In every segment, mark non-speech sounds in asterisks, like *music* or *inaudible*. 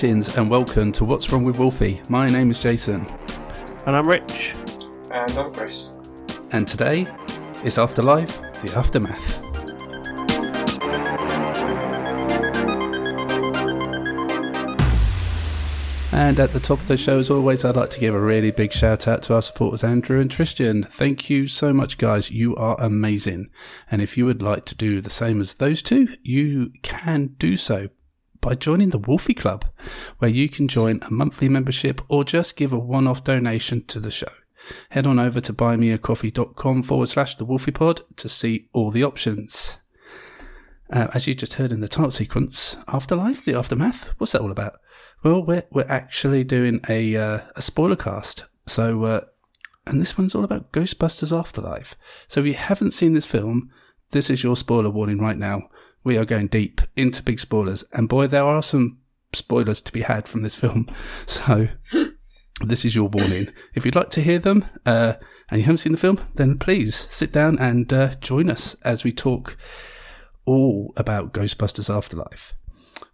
Greetings and welcome to What's Wrong with Wolfie. My name is Jason, And I'm Rich. And I'm Chris. and today is Afterlife, the Aftermath. And at the top of the show, as always, I'd like to give a really big shout out to our supporters, Andrew and Tristan. Thank you so much, guys. You are amazing. And if you would like to do the same as those two, you can do so by joining the Wolfie Club, where you can join a monthly membership or just give a one off donation to the show. Head on over to buymeacoffee.com forward slash the Wolfie Pod to see all the options. Uh, as you just heard in the title sequence, Afterlife, the Aftermath, what's that all about? Well, we're, we're actually doing a, uh, a spoiler cast. So, uh, and this one's all about Ghostbusters Afterlife. So if you haven't seen this film, this is your spoiler warning right now. We are going deep into big spoilers. And boy, there are some spoilers to be had from this *laughs* film. So *laughs* this is your warning. If you'd like to hear them, uh, and you haven't seen the film, then please sit down and uh, join us as we talk all about Ghostbusters Afterlife.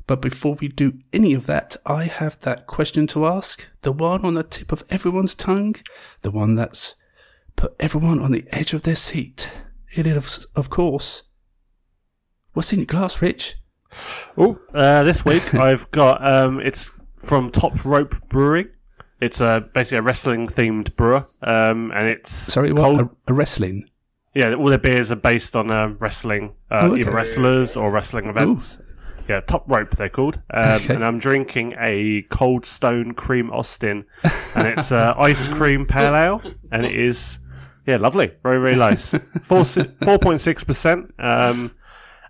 But before we do any of that, I have that question to ask. The one on the tip of everyone's tongue. The one that's put everyone on the edge of their seat. It is, of course, what's in your glass, Rich? Oh, uh, this week *laughs* I've got um, it's from Top Rope Brewing. It's uh, basically a wrestling themed brewer, um, and it's Sorry, what? A, a wrestling? yeah, all their beers are based on uh, wrestling, uh, Oh, okay. either wrestlers or wrestling events. Yeah, Top Rope they're called, um, Okay. and I'm drinking a Cold Stone Cream Austin, and it's uh, *laughs* ice cream pale ale, and it is yeah lovely, very very nice, *laughs* four four point six percent.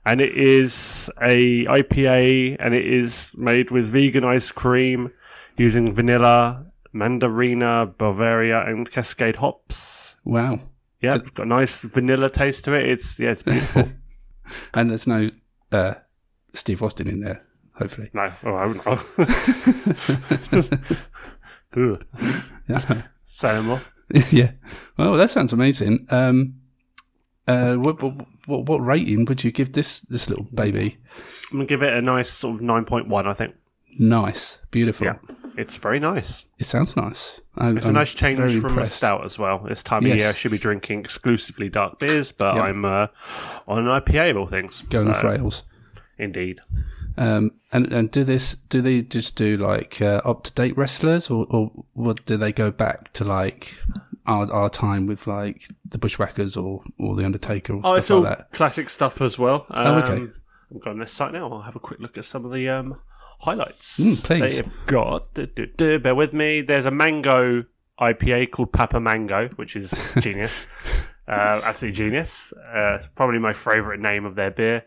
And it is a IPA, and it is made with vegan ice cream using vanilla, mandarina, Bavaria, and Cascade hops. Wow. Yeah, got a nice vanilla taste to it. It's yeah, it's beautiful. *laughs* And there's no uh, Steve Austin in there, hopefully. no, oh, I don't know. Yeah. *laughs* *laughs* Say no more. yeah. Well, that sounds amazing. Um, uh, what, what what what rating would you give this this little baby? I'm gonna give it a nice sort of nine point one. I think. Nice, beautiful. Yeah, it's very nice. It sounds nice. I, It's a I'm nice change from impressed. a stout as well. This time Yes. of year, I should be drinking exclusively dark beers, but Yep. I'm uh, on an IPA of all things. Going So, rails. Indeed. Um, and and do this? Do they just do like uh, up to date wrestlers, or or what do they go back to like our our time with like the Bushwhackers or or the Undertaker or Oh, it's stuff all like that? classic stuff as well. Um, Oh, okay. I'm going this site now. I'll have a quick look at some of the um, highlights. Mm, please. They've got. duh, duh, duh, bear with me. There's a mango IPA called Papa Mango, which is *laughs* genius. uh, absolutely genius. Uh, probably my favourite name of their beer.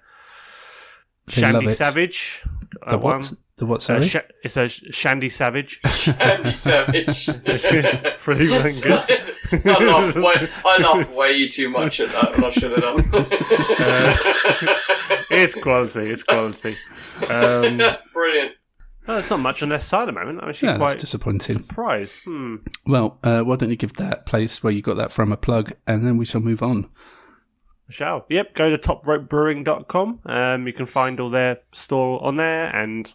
Shandy. Savage. uh, The one. What? The what? Uh, sh- it's a Shandy Savage. *laughs* Andy Savage. It's pretty *laughs* dang good. I laughed way, I laughed way too much at that, and I should have done. It's quality. It's quality. Um, *laughs* Brilliant. oh, there's not much on their side at the moment. I'm actually Yeah, that's quite disappointing. surprised. Hmm. Well, uh, why don't you give that place where you got that from a plug, and then we shall move on. Shall. Yep, go to topropebrewing.com. Um, you can find all their store on there and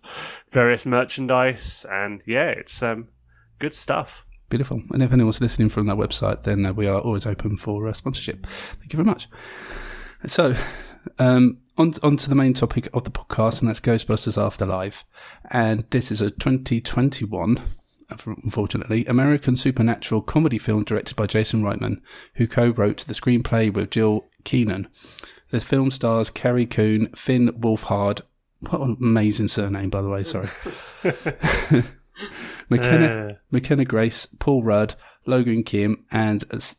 various merchandise. And yeah, it's um, good stuff. Beautiful. And if anyone's listening from that website, then uh, we are always open for uh, sponsorship. Thank you very much. So, um, on, on to the main topic of the podcast, and that's Ghostbusters Afterlife. And this is a 2021, unfortunately, American supernatural comedy film directed by Jason Reitman, who co-wrote the screenplay with Gil Kenan. The film stars Carrie Coon, Finn Wolfhard, what an amazing surname, by the way, sorry. *laughs* McKenna, Uh. McKenna Grace, Paul Rudd, Logan Kim, and S-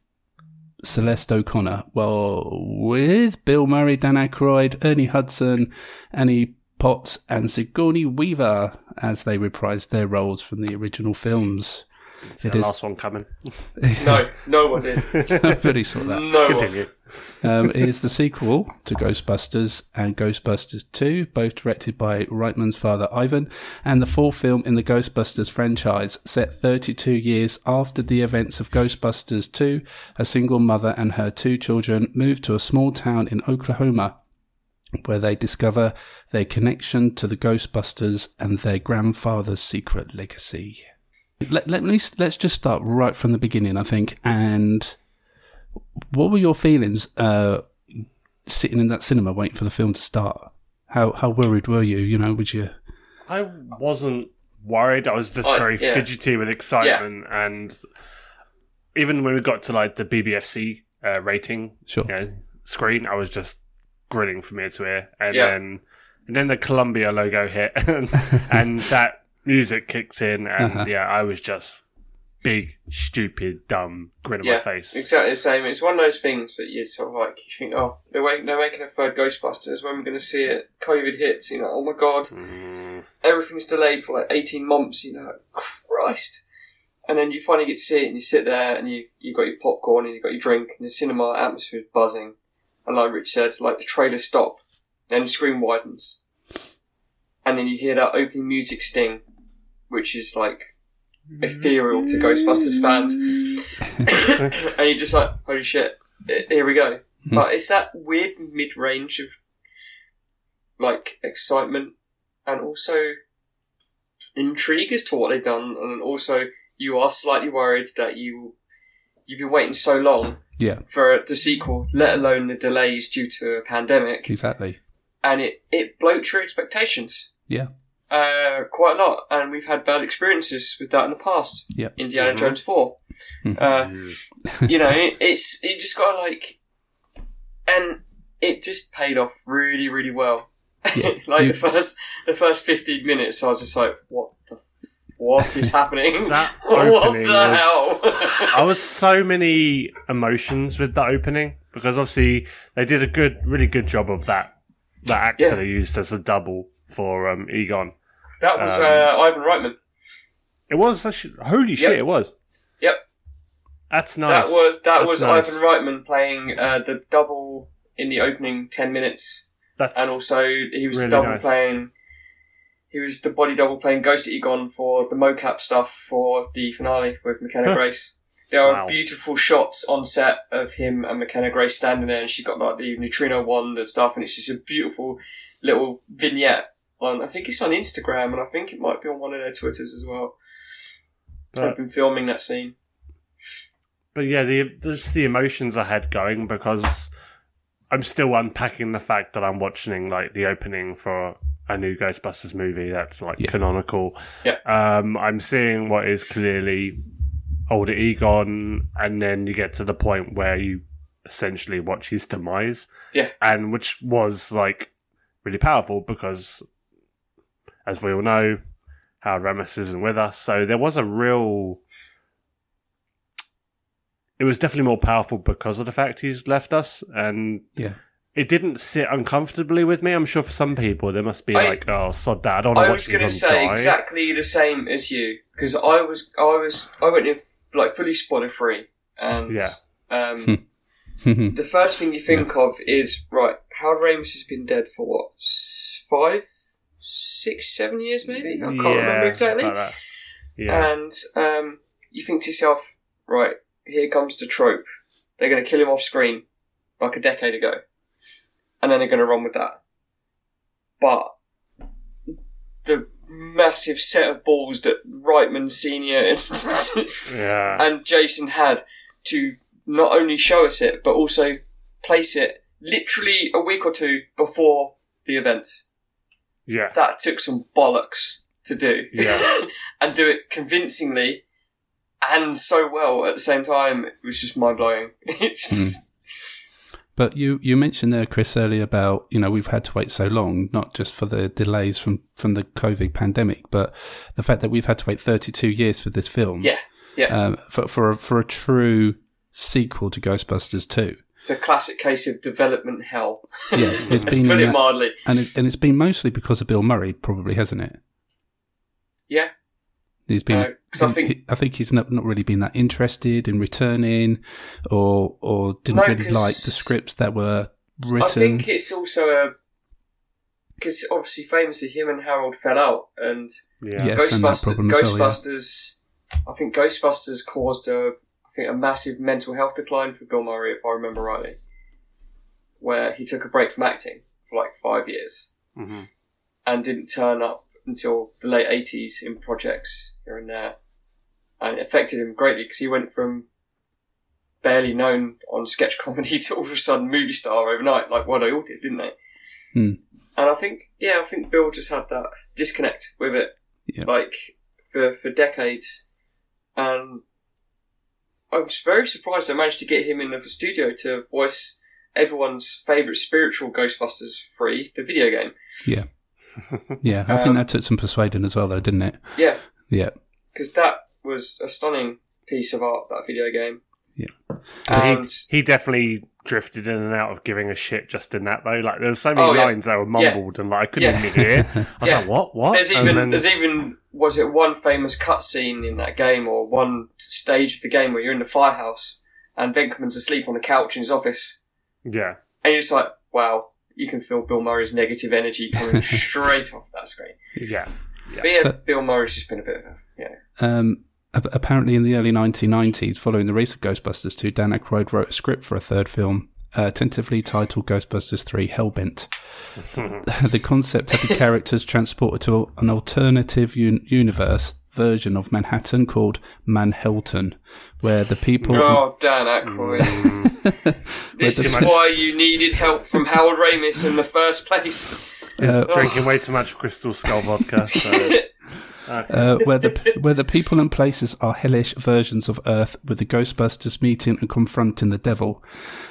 Celeste O'Connor. Well, with Bill Murray, Dan Aykroyd, Ernie Hudson, Annie Potts, and Sigourney Weaver as they reprised their roles from the original films. It's It the is- last one coming. *laughs* *laughs* No, no one is. Nobody saw that. No one. Um, is the sequel to Ghostbusters and Ghostbusters 2, both directed by Reitman's father Ivan, and the fourth film in the Ghostbusters franchise, set 32 years after the events of Ghostbusters 2. A single mother and her two children move to a small town in Oklahoma where they discover their connection to the Ghostbusters and their grandfather's secret legacy. Let, let me let's just start right from the beginning, I think. And what were your feelings uh, sitting in that cinema waiting for the film to start? How how worried were you? You know, would you? I wasn't worried. I was just I- very yeah. fidgety with excitement, and even when we got to like the BBFC uh, rating Sure. you know, screen, I was just grinning from ear to ear, and Yeah. then and then the Columbia logo hit, and, *laughs* and that music kicked in, and Uh-huh. yeah, I was just big, stupid, dumb grin on my face. Exactly the same. It's one of those things that you sort of like, you think, oh, they're, wait- they're making a third Ghostbusters. When we're going to see it? COVID hits, you know, oh my god. Mm, Everything's delayed for like 18 months, you know, Christ. And then you finally get to see it and you sit there and you, you got your popcorn and you've got your drink and the cinema atmosphere is buzzing. And like Rich said, like the trailer stop, then the screen widens. And then you hear that opening music sting, which is like ethereal to Ghostbusters fans. *laughs* and you're just like, holy shit, here we go. Hmm. But it's that weird mid range of like excitement and also intrigue as to what they've done, and also you are slightly worried that you you've been waiting so long Yeah, for the sequel, let alone the delays due to a pandemic, exactly. and it it bloats your expectations Yeah, uh, quite a lot, and we've had bad experiences with that in the past. Yep. Indiana Mhm. Jones 4 Uh, you know, it, it's it just got like, and it just paid off really, really well. Yeah. *laughs* like You- the first the first fifteen minutes, I was just like, what the, what is happening? *laughs* That *laughs* what opening the was- hell? I was so many emotions with that opening because obviously they did a good, really good job of that. That actor Yeah. they used as a double for um, Egon. that was Um, uh, Ivan Reitman. It was actually, holy shit! It was. Yep. That's nice. That was that That's was nice. Ivan Reitman playing uh, the double in the opening ten minutes. That's and also he was really the double nice. playing. He was the body double playing Ghost Egon for the mocap stuff for the finale with McKenna Grace. There are Wow. beautiful shots on set of him and McKenna Grace standing there, and she's got like the neutrino wand and stuff, and it's just a beautiful little vignette. On I think it's on Instagram, and I think it might be on one of their Twitters as well. I've been filming that scene. but yeah, the just the emotions I had going because I'm still unpacking the fact that I'm watching like the opening for a new Ghostbusters movie that's like Yeah. canonical. Yeah. Um, I'm seeing what is clearly older Egon, and then you get to the point where you essentially watch his demise. Yeah. And which was like really powerful because, as we all know, Harold Ramis isn't with us. So there was a real. It was definitely more powerful because of the fact he's left us, and yeah, it didn't sit uncomfortably with me. I'm sure for some people there must be I- like, "Oh, sod that! I don't want I was going to say die." exactly the same as you because I was, I was, I went in like fully spoiler free, and um, *laughs* the first thing you think of is right. Harold Ramis has been dead for what s- five, six, seven years, maybe. I can't remember exactly. like. Yeah. And um, you think to yourself, right, here comes the trope. They're going to kill him off screen like a decade ago, and then they're going to run with that. But the massive set of balls that Reitman Senior and, *laughs* yeah. and Jason had to not only show us it, but also place it literally a week or two before the events. Yeah. That took some bollocks to do. Yeah. *laughs* and do it convincingly and so well at the same time. It was just mind blowing. *laughs* It's just, But you, you mentioned there, Chris, earlier about, you know, we've had to wait so long, not just for the delays from, from the COVID pandemic, but the fact that we've had to wait 32 years for this film. yeah, yeah. Um, for, for, a, for a true sequel to Ghostbusters 2. It's a classic case of development hell. Yeah, *laughs* it's Let's been, put it mildly. and, it, and it's been mostly because of Bill Murray, probably, hasn't it? Yeah. He's been, Uh, 'cause I think- he- I think he's not, not really been that interested in returning or, or didn't No, really 'cause like the scripts that were written. I think it's also a. Because obviously, famously, him and Harold fell out, and Yeah. Yes, and Ghostbusters, well, yeah. Ghostbusters, I think Ghostbusters caused a, I think a massive mental health decline for Bill Murray, if I remember rightly, where he took a break from acting, for like five years Mhm. and didn't turn up until the late 80s in projects here and there. And it affected him greatly because he went from barely known on sketch *laughs* comedy to all of a sudden movie star overnight, like what they all did, didn't they? Hmm. And I think, yeah, I think Bill just had that disconnect with it, Yeah. like for for decades. And I was very surprised I managed to get him in the studio to voice everyone's favourite spiritual Ghostbusters free, the video game. Yeah. *laughs* Yeah. I think Um, that took some persuading as well, though, didn't it? Yeah, Yeah. because that was a stunning piece of art, that video game. Yeah. And he, he definitely drifted in and out of giving a shit just in that though. Like there's so many Oh, yeah. lines that were mumbled and like I couldn't Yeah. even hear. I was Yeah. like, what? What? there's And even then- there's even was it one famous cutscene in that game or one stage of the game where you're in the firehouse and Venkman's asleep on the couch in his office yeah. and you're just like, wow, you can feel Bill Murray's negative energy coming *laughs* straight off that screen. Yeah. But yeah, So- Bill Murray's just been a bit of a yeah. Um, apparently, in the early 1990s, following the release of Ghostbusters 2, Dan Aykroyd wrote a script for a third film, uh, tentatively titled Ghostbusters 3 Hellbent. *laughs* the concept had the characters transported to an alternative un- universe version of Manhattan called Manhellton, where the people. Oh, Dan Aykroyd. *laughs* This is why you needed help from Harold Ramis in the first place. Uh, Drinking way too much Crystal Skull vodka. So. *laughs* uh, where the where the people and places are hellish versions of Earth, with the Ghostbusters meeting and confronting the devil.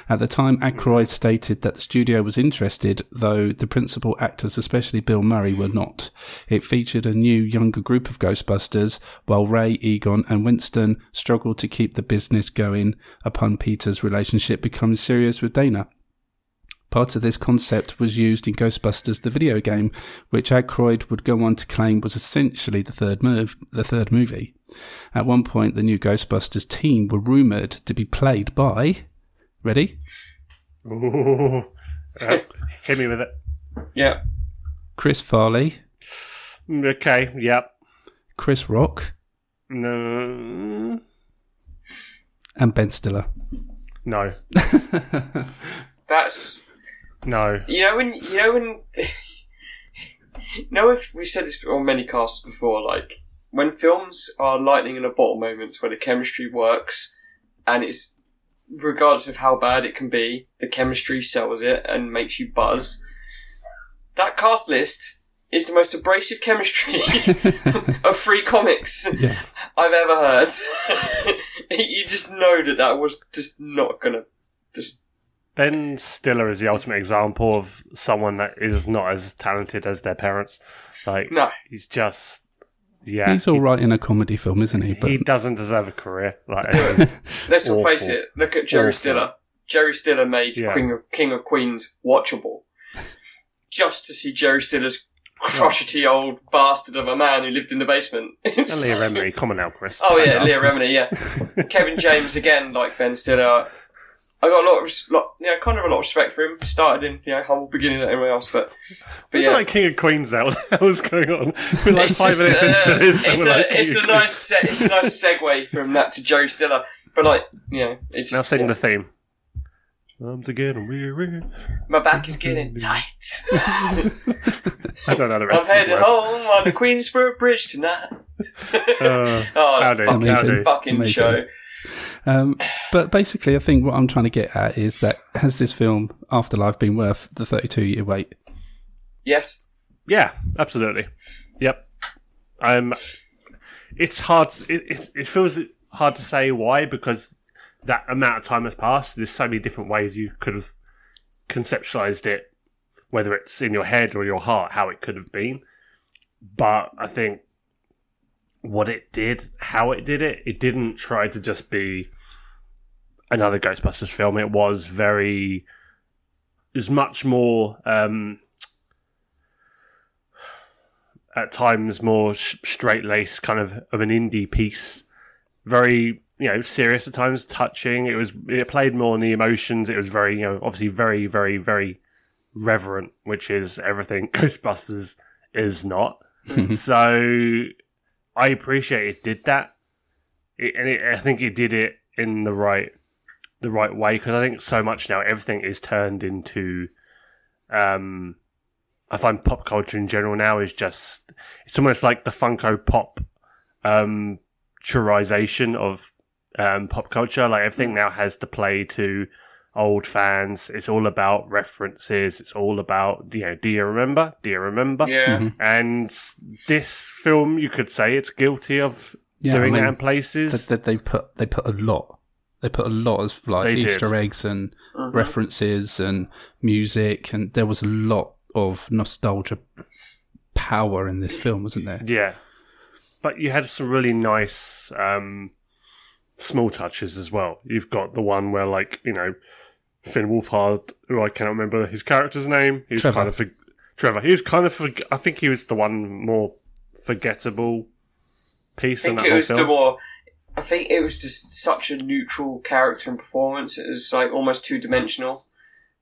At the time, Aykroyd stated that the studio was interested, though the principal actors, especially Bill Murray, were not. It featured a new, younger group of Ghostbusters, while Ray, Egon, and Winston struggled to keep the business going upon Peter's relationship becoming serious with Dana. Part of this concept was used in Ghostbusters, the video game, which Aykroyd would go on to claim was essentially the third move, the third movie. At one point, the new Ghostbusters team were rumored to be played by. Ready? Ooh. Uh, hit me with it. yeah. Chris Farley, Okay. Yep. Chris Rock, No. and Ben Stiller. No. *laughs* That's No. You know when you know when *laughs* you know if we've said this on many casts before, like when films are lightning in a bottle moments where the chemistry works and it's regardless of how bad it can be, the chemistry sells it and makes you buzz. That cast list is the most abrasive chemistry *laughs* of free comics Yeah. I've ever heard. *laughs* you just know that that was just not gonna just Ben Stiller is the ultimate example of someone that is not as talented as their parents. Like no. he's just yeah. He's all right in a comedy film, isn't he? But he doesn't deserve a career. Like. *laughs* Let's not face it. Look at Jerry Awful. Stiller. Jerry Stiller made Yeah. King of King of Queens watchable, just to see Jerry Stiller's crotchety old bastard of a man who lived in the basement. *laughs* and Leah Remini, come on now, Chris. oh yeah, Leah Remini. Yeah, *laughs* Kevin James again, like Ben Stiller. I got a lot of, res- lot, yeah, kind of a lot of respect for him. Started in, you know, humble beginning like everyone else, but, *laughs* but yeah. like King of Queens now. *laughs* What the hell's going on? We're like It's five just, minutes uh, into this. and It's we're a, like King it's of a Queens. nice, se- it's a nice segue from that to Joe Stiller. But like, you know, it's Now just, sing yeah. the theme. Arms again, weary. my back is getting *laughs* tight. I don't know the rest. I'm of the heading home on the Queensboro Bridge tonight. *laughs* Uh, *laughs* Oh, How do, fucking, how fucking Amazing. show. um, but basically, I think what I'm trying to get at is that has this film Afterlife been worth the 32 year wait? Yes. yeah, absolutely. Yep. Um, it's hard. It, it, it feels hard to say why because that amount of time has passed. There's so many different ways you could have conceptualized it, whether it's in your head or your heart, how it could have been. But I think what it did, how it did it, it didn't try to just be another Ghostbusters film. It was very, it was much more, um, at times more sh- straight laced, kind of of an indie piece. Very, you know, serious at times, touching. It was, it played more on the emotions. It was very, you know, obviously very, very, very reverent, which is everything *laughs* Ghostbusters is not. *laughs* so I appreciate it did that, it, and it, I think it did it in the right the right way because I think so much now everything is turned into um, I find pop culture in general now is just it's almost like the Funko Pop um, churization of um, pop culture. Like everything now has to play to old fans. It's all about references. It's all about you know, do you remember? Do you remember? Yeah. Mhm. And this film, you could say it's guilty of Yeah, I doing mean, that in places. that, that they've put they put a lot. They put a lot of like They did. Easter eggs and Mhm. references and music, and there was a lot of nostalgia power in this film, wasn't there? Yeah, but you had some really nice um, small touches as well. You've got the one where, like, you know, Finn Wolfhard, who I cannot remember his character's name. he's Trevor. kind of for- Trevor. He was kind of. For- I think he was the one more forgettable piece in think that it whole was the film. more. I think it was just such a neutral character and performance. It was like almost two dimensional.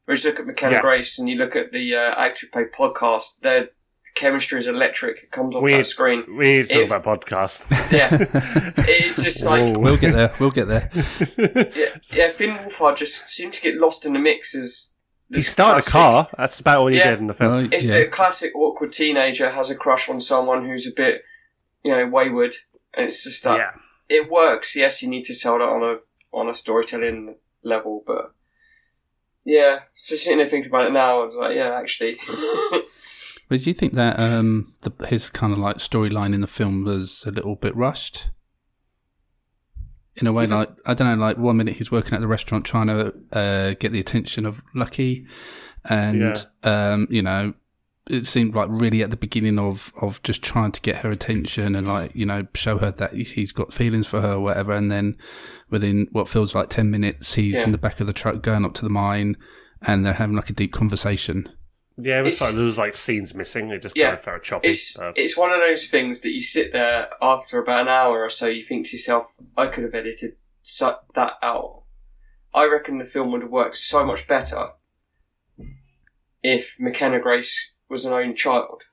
Whereas you look at McKenna Yeah. Grace and you look at the uh, actor who played podcast, their chemistry is electric. It comes off We- that screen. We need to talk about podcast. *laughs* Yeah, it's just *laughs* like Oh, we'll get there. We'll get there. *laughs* yeah, yeah. Finn Wolfhard just seemed to get lost in the mix as he this started classic- a car. That's about all he Yeah. did in the film. Well, It's yeah. the classic awkward teenager has a crush on someone who's a bit, you know, wayward, and it's just like yeah. it works. Yes, you need to sell that on a on a storytelling level, but yeah, just sitting there thinking about it now, I was like, yeah, actually, But do you think that um, the, his kind of like storyline in the film was a little bit rushed? In a way, just- like I don't know, like one minute he's working at the restaurant trying to uh, get the attention of Lucky, and um, you know, it seemed like really at the beginning of of just trying to get her attention and like you know show her that he's, he's got feelings for her or whatever, and then within what feels like ten minutes, he's Yeah. in the back of the truck going up to the mine, and they're having like a deep conversation. Yeah, it was It's- like there was like scenes missing. It just Yeah, kind of felt choppy. it's Uh, it's one of those things that you sit there after about an hour or so, you think to yourself, I could have edited su- that out. I reckon the film would have worked so much better if McKenna Grace was an own child.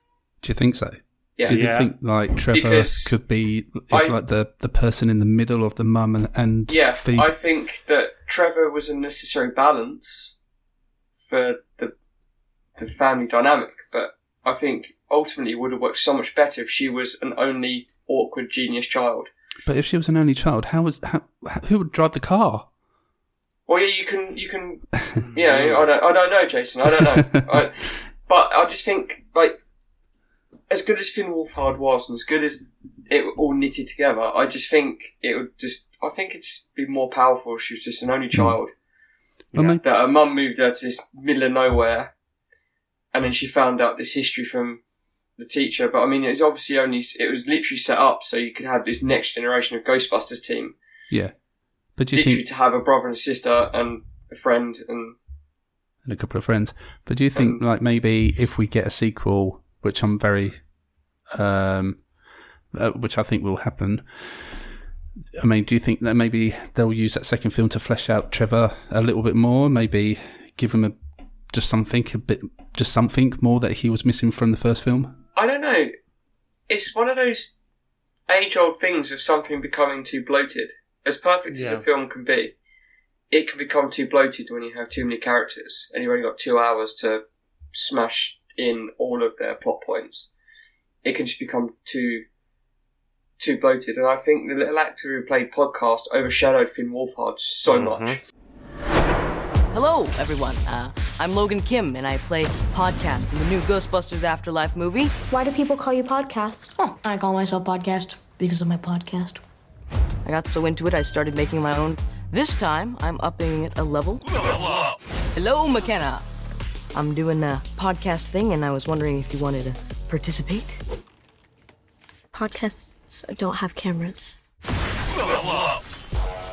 Do you think so? Yeah, Do you Yeah. think like Trevor Because could be is I- like the, the person in the middle of the mum and, and Yeah, Phoebe? I think that Trevor was a necessary balance for the the family dynamic, but I think ultimately it would have worked so much better if she was an only awkward genius child. but if she was an only child, how was how, who would drive the car? Well, yeah, you can, you can, yeah, I don't, I don't know, Jason, I don't know, *laughs* I, but I just think like as good as Finn Wolfhard was, and as good as it all knitted together, I just think it would just, I think it'd just be more powerful. if She was just an only hmm. child. Well, Yeah. that her mum moved her to this middle of nowhere, and then she found out this history from the teacher. But I mean, it's obviously only it was literally set up so you could have this next generation of Ghostbusters team, yeah. But do you literally think to have a brother and a sister and a friend and and a couple of friends? But do you think Um, like maybe if we get a sequel, which I'm very, um, uh, which I think will happen. I mean, do you think that maybe they'll use that second film to flesh out Trevor a little bit more? Maybe give him a just something a bit, just something more that he was missing from the first film. I don't know. It's one of those age-old things of something becoming too bloated. As perfect as a film can be, it can become too bloated when you have too many characters and you've only got two hours to smash in all of their plot points. It can just become too too bloated, and I think the little actor who played podcast overshadowed Finn Wolfhard so Mhm. much. Hello, everyone. Uh, I'm Logan Kim, and I play podcast in the new Ghostbusters Afterlife movie. Why do people call you podcast? Oh, I call myself podcast because of my podcast. I got so into it, I started making my own. This time, I'm upping it a level. Hello, McKenna. I'm doing a podcast thing, and I was wondering if you wanted to participate. Podcasts don't have cameras.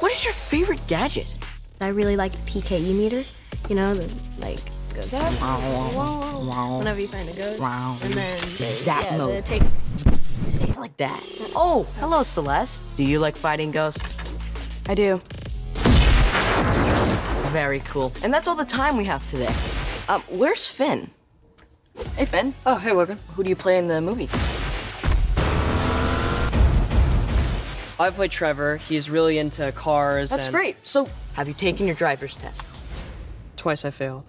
What is your favorite gadget? I really like the PKE meter. You know, the, like goes up, whenever you find a ghost, and then Zap yeah, mode. it takes. Like that. Oh, hello, Celeste. Do you like fighting ghosts? I do. Very cool. And that's all the time we have today. Um, where's Finn? Hey, Finn. Oh, hey, Logan. Who do you play in the movie? I play Trevor. He's really into cars. That's and great. So, have you taken your driver's test? Twice I failed.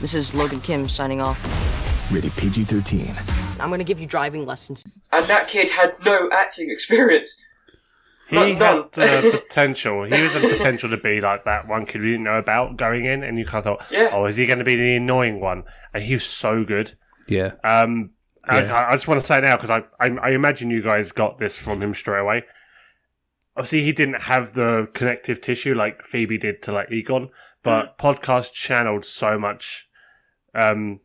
This is Logan Kim signing off. Rated PG 13. I'm gonna give you driving lessons. And that kid had no acting experience. He None- had none. the potential. He was the potential to be like that one kid we didn't know about going in, and you kind of thought, Yeah. "Oh, is he going to be the annoying one?" And he was so good. Yeah. Um, I- Yeah. I, I just want to say now because I, I I imagine you guys got this from him straight away. Obviously, he didn't have the connective tissue like Phoebe did to like Egon, but podcast channeled so much um,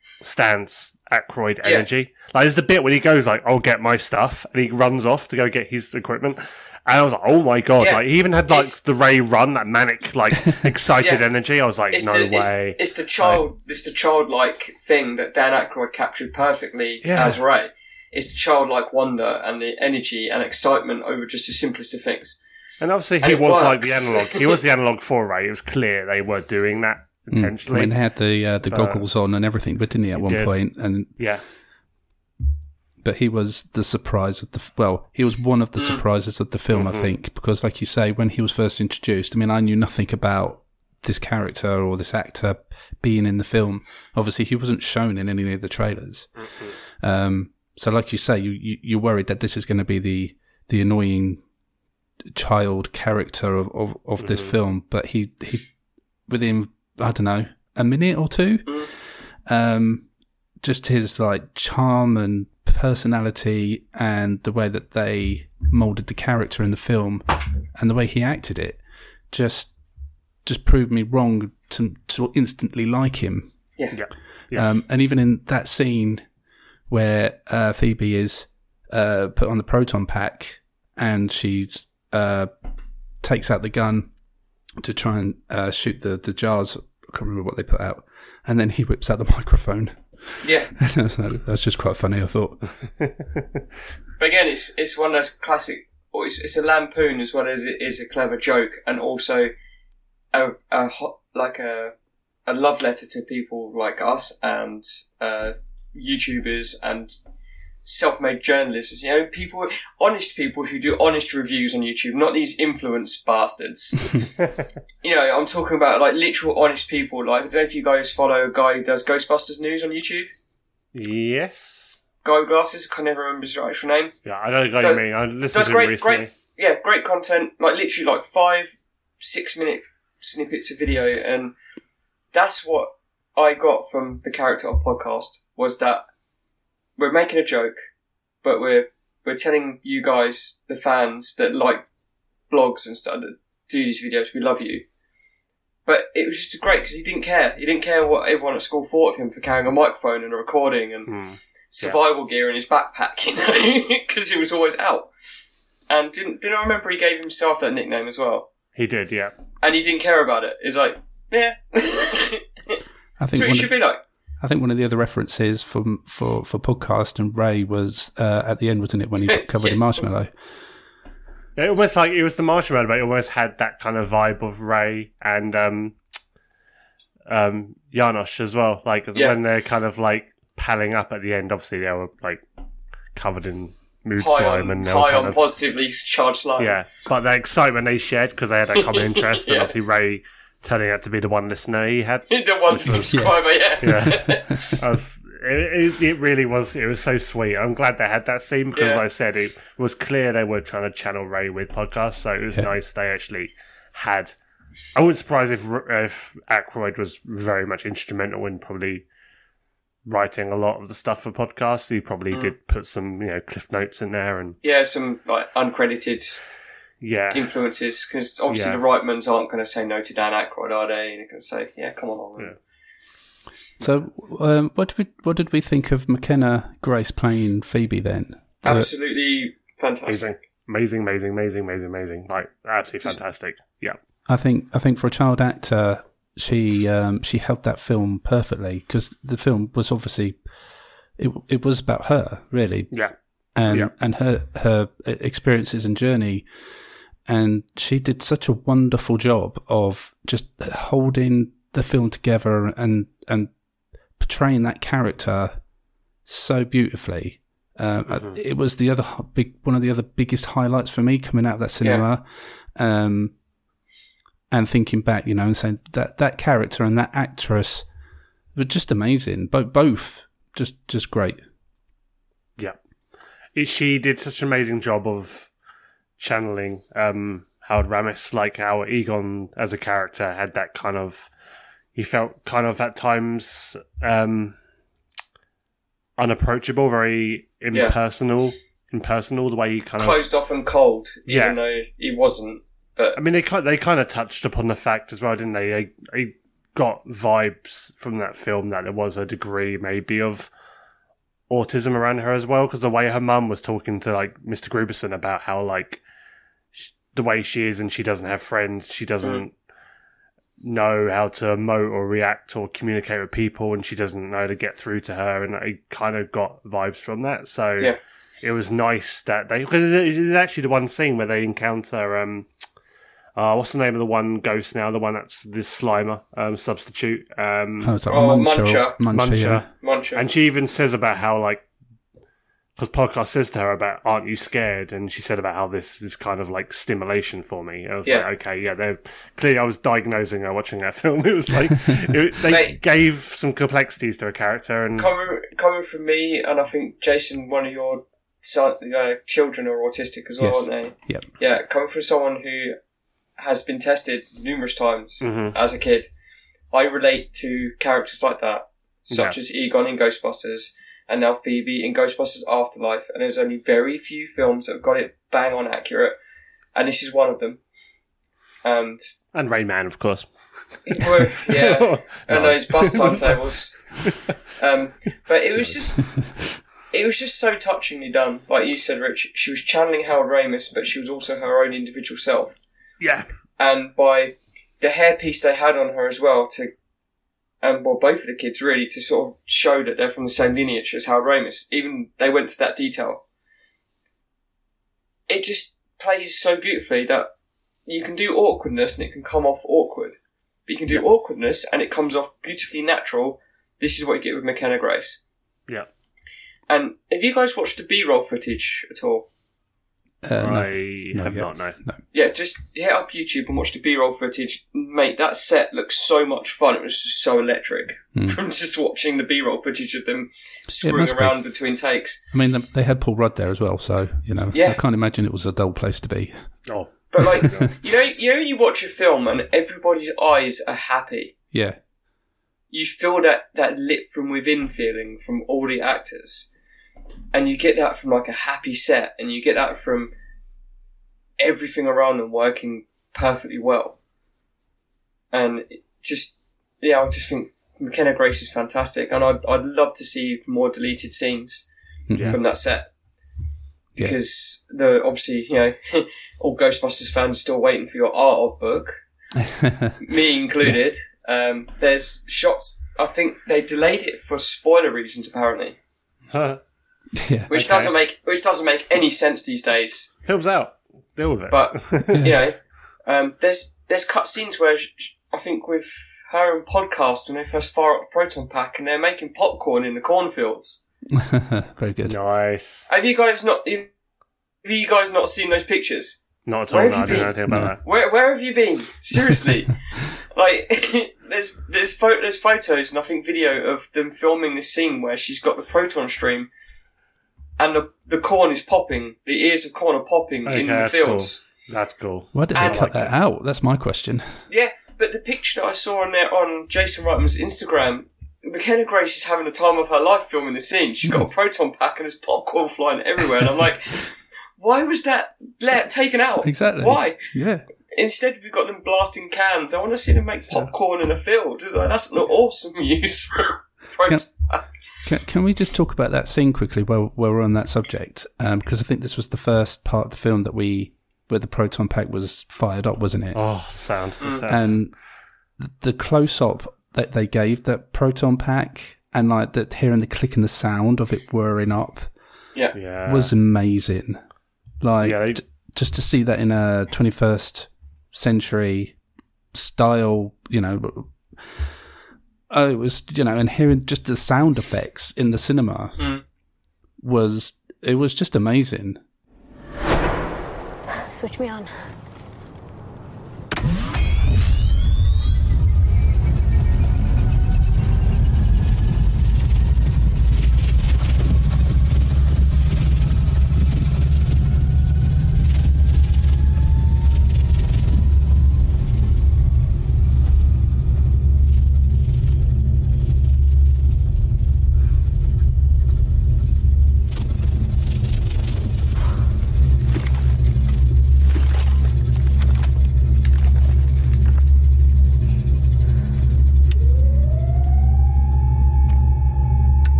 Stan's Aykroyd Yeah. energy. Like, there's the bit when he goes like, "I'll get my stuff," and he runs off to go get his equipment. And I was like, "Oh my god!" Yeah. Like he even had like It's- the Ray run, that manic, like *laughs* excited Yeah. energy. I was like, It's "No the, way!" it's the child, it's the childlike thing that Dan Aykroyd captured perfectly Yeah. as Ray. It's the childlike wonder and the energy and excitement over just the simplest of things. And obviously, he it was like the analog. He was the analog for Ray. It was clear they were doing that *laughs* Mm. I mean, they had the uh, the goggles on and everything, but didn't he at one did. point? And yeah, but he was the surprise of the well, he was one of the surprises of the film, I think, because like you say, when he was first introduced, I mean, I knew nothing about this character or this actor being in the film. Obviously, he wasn't shown in any of the trailers. Um, so, like you say, you, you you're worried that this is going to be the the annoying child character of of, of this film, but he he within I don't know a minute or two, um, just his like charm and personality and the way that they molded the character in the film and the way he acted it just just proved me wrong to, to instantly like him. Yeah. yeah, yeah. Um, and even in that scene where uh, Phoebe is uh, put on the proton pack and she uh, takes out the gun to try and uh, shoot the, the jars. I can't remember what they put out. And then he whips out the *laughs* microphone. Yeah. *laughs* that's, just quite funny, I thought. *laughs* But again, it's it's one of those classic. Or it's, it's a lampoon as well as it is a clever joke, and also a, a hot, like a a love letter to people like us and uh, YouTubers and self-made journalists. You know, people, honest people who do honest reviews on YouTube, not these influence bastards. *laughs* you know, I'm talking about like literal honest people. Like, I don't know if you guys follow a guy who does Ghostbusters news on YouTube. yes, Guy with glasses. I can never remember his actual name. yeah. I don't know what you mean. I listened That's to him great, recently. great, yeah, great content. Like literally, like five, six minute snippets of video, and that's what I got from the character of podcast was that we're making a joke, but we're we're telling you guys, the fans that like blogs and stuff that do these videos, we love you. But it was just great because he didn't care. He didn't care what everyone at school thought of him for carrying a microphone and a recording and Hmm. survival gear in his backpack, *laughs* you know, because he was always out. And didn't didn't I remember he gave himself that nickname as well, He did, yeah. and he didn't care about it. It's like, yeah, *laughs* I think so it should of, be like. I think one of the other references from for for podcast and Ray was uh, at the end, wasn't it, when he got *laughs* covered in Yeah. marshmallow? It almost like it was the marshmallow, but it almost had that kind of vibe of Ray and um, um, Janosch as well. Like Yeah. when they're kind of like palling up at the end. Obviously, they were like covered in mood High slime on, and they were high kind on of positively charged slime. yeah. But the excitement they shared because they had a common *laughs* interest, and obviously Ray turning out to be the one listener he had. *laughs* the one subscriber, yeah. Yeah, *laughs* I was, it, it, it really was. It was so sweet. I'm glad they had that scene because, Yeah. like I said, it was clear they were trying to channel Ray with podcasts. So it was Yeah. nice they actually had. I wouldn't surprise if if Aykroyd was very much instrumental in probably writing a lot of the stuff for podcasts. He probably Mm. did put some you know cliff notes in there and Yeah, some like uncredited yeah, influences because obviously Yeah. the Reitmans aren't going to say no to Dan Aykroyd, are they? And they're going to say, yeah, come on, on. Yeah. So, um, what did we what did we think of McKenna Grace playing Phoebe then? Uh, Absolutely fantastic. amazing, amazing, amazing, amazing, amazing, amazing. Like absolutely Just- fantastic. Yeah, I think I think for a child actor, she um, she held that film perfectly because the film was obviously it it was about her really yeah, and Yeah. and her her experiences and journey, and she did such a wonderful job of just holding the film together and and portraying that character so beautifully. Um, Mm-hmm. It was the other big one of the other biggest highlights for me coming out of that cinema. Um, and thinking back, you know, and saying that that character and that actress were just amazing. Both, both just just great. Yeah. She did such an amazing job of channeling um, Harold Ramis, like how Egon as a character had that kind of. He felt kind of at times um, unapproachable, very Yeah. impersonal. Impersonal, the way he kind of Closed off and cold, Yeah. even though he wasn't. But I mean, they kind they kind of touched upon the fact as well, didn't they? They, they got vibes from that film that there was a degree maybe of autism around her as well, because the way her mum was talking to like Mr. Grooberson about how like the way she is and she doesn't have friends, she doesn't know how to emote or react or communicate with people, and she doesn't know how to get through to her, and I kind of got vibes from that. So Yeah. it was nice that they because it's actually the one scene where they encounter um uh, what's the name of the one ghost now? The one that's this Slimer um, substitute. Um, Oh, it's like Oh, Muncher, Muncher. Muncher, Muncher. yeah. Muncher. and she even says about how like because podcast says to her about aren't you scared and she said about how this is kind of like stimulation for me i was Yeah. like okay yeah they're clearly i was diagnosing her watching that *laughs* film it was like it, they Mate. gave some complexities to a character and coming coming from me, and I think Jason, one of your son, uh, children are autistic as well, Yes. aren't they? Yep. Yeah, coming from someone who has been tested numerous times Mhm. as a kid, I relate to characters like that, such Yeah. as Egon in Ghostbusters and now Phoebe in Ghostbusters Afterlife. And there's only very few films that have got it bang on accurate, and this is one of them. And and rain man of course well, *laughs* yeah, and No. those bus *laughs* timetables. Um, but it was just, *laughs* it was just so touchingly done. Like you said, Rich, she was channeling Harold Ramis, but she was also her own individual self. yeah And by the hairpiece they had on her as well, to, and well, both of the kids really, to sort of show that they're from the same lineage as Harold Ramis. Even they went to that detail. It just plays so beautifully that you can do awkwardness and it can come off awkward. But you can do awkwardness and it comes off beautifully natural. This is what you get with McKenna Grace. yeah And have you guys watched the B-roll footage at all? Uh, no. i no, have yeah. not no Yeah, just hit up YouTube and watch the B-roll footage. Mate, that set looks so much fun. It was just so electric from just watching the B-roll footage of them screwing must be. around between takes. I mean, they had Paul Rudd there as well, so you know, Yeah. I can't imagine it was a dull place to be. oh But like, *laughs* you know, you know, you watch a film and everybody's eyes are happy. Yeah, You feel that that lit from within feeling from all the actors, and you get that from like a happy set, and you get that from everything around them working perfectly well. And it just, yeah, I just think McKenna Grace is fantastic, and I'd I'd love to see more deleted scenes Yeah. from that set Yeah. because the obviously you know *laughs* all Ghostbusters fans still waiting for your art of book, *laughs* me included. Um, there's shots. I think they delayed it for spoiler reasons apparently, yeah. which Okay. doesn't make which doesn't make any sense these days. films out deal with it But *laughs* you know, um, there's there's cut scenes where sh- sh- I think with her and podcast when they first fire up the proton pack and they're making popcorn in the cornfields. *laughs* Very good. nice Have you guys not? Have you guys not seen those pictures? not at all Where no, have i you didn't know been? anything about No. that Where where have you been? Seriously, *laughs* like there's there's pho- there's photos and I think video of them filming this scene where she's got the proton stream, and the the corn is popping, the ears of corn are popping Okay, in the that's fields. that's cool Why did they And- cut that out? That's my question. Yeah, but the picture that I saw on there on Jason Reitman's Instagram. McKenna Grace is having the time of her life filming the scene. She's got a hmm. proton pack and there's popcorn flying everywhere, and I'm like, *laughs* why was that let taken out? Exactly. Why? Yeah. Instead, we've got them blasting cans. I want to see them make popcorn in a field. It's like, that's an awesome use for a proton pack. Can, can we just talk about that scene quickly while, while we're on that subject? Because I think this was the first part of the film that we where the proton pack was fired up, wasn't it? oh sound, Mm. sound. And the close up that they gave that proton pack and like that hearing the click and the sound of it whirring up Yeah. yeah was amazing. Like Yeah, they- t- just to see that in a 21st century style, you know. Oh, it was you know, and hearing just the sound effects in the cinema Mm. was it was just amazing. Switch me on.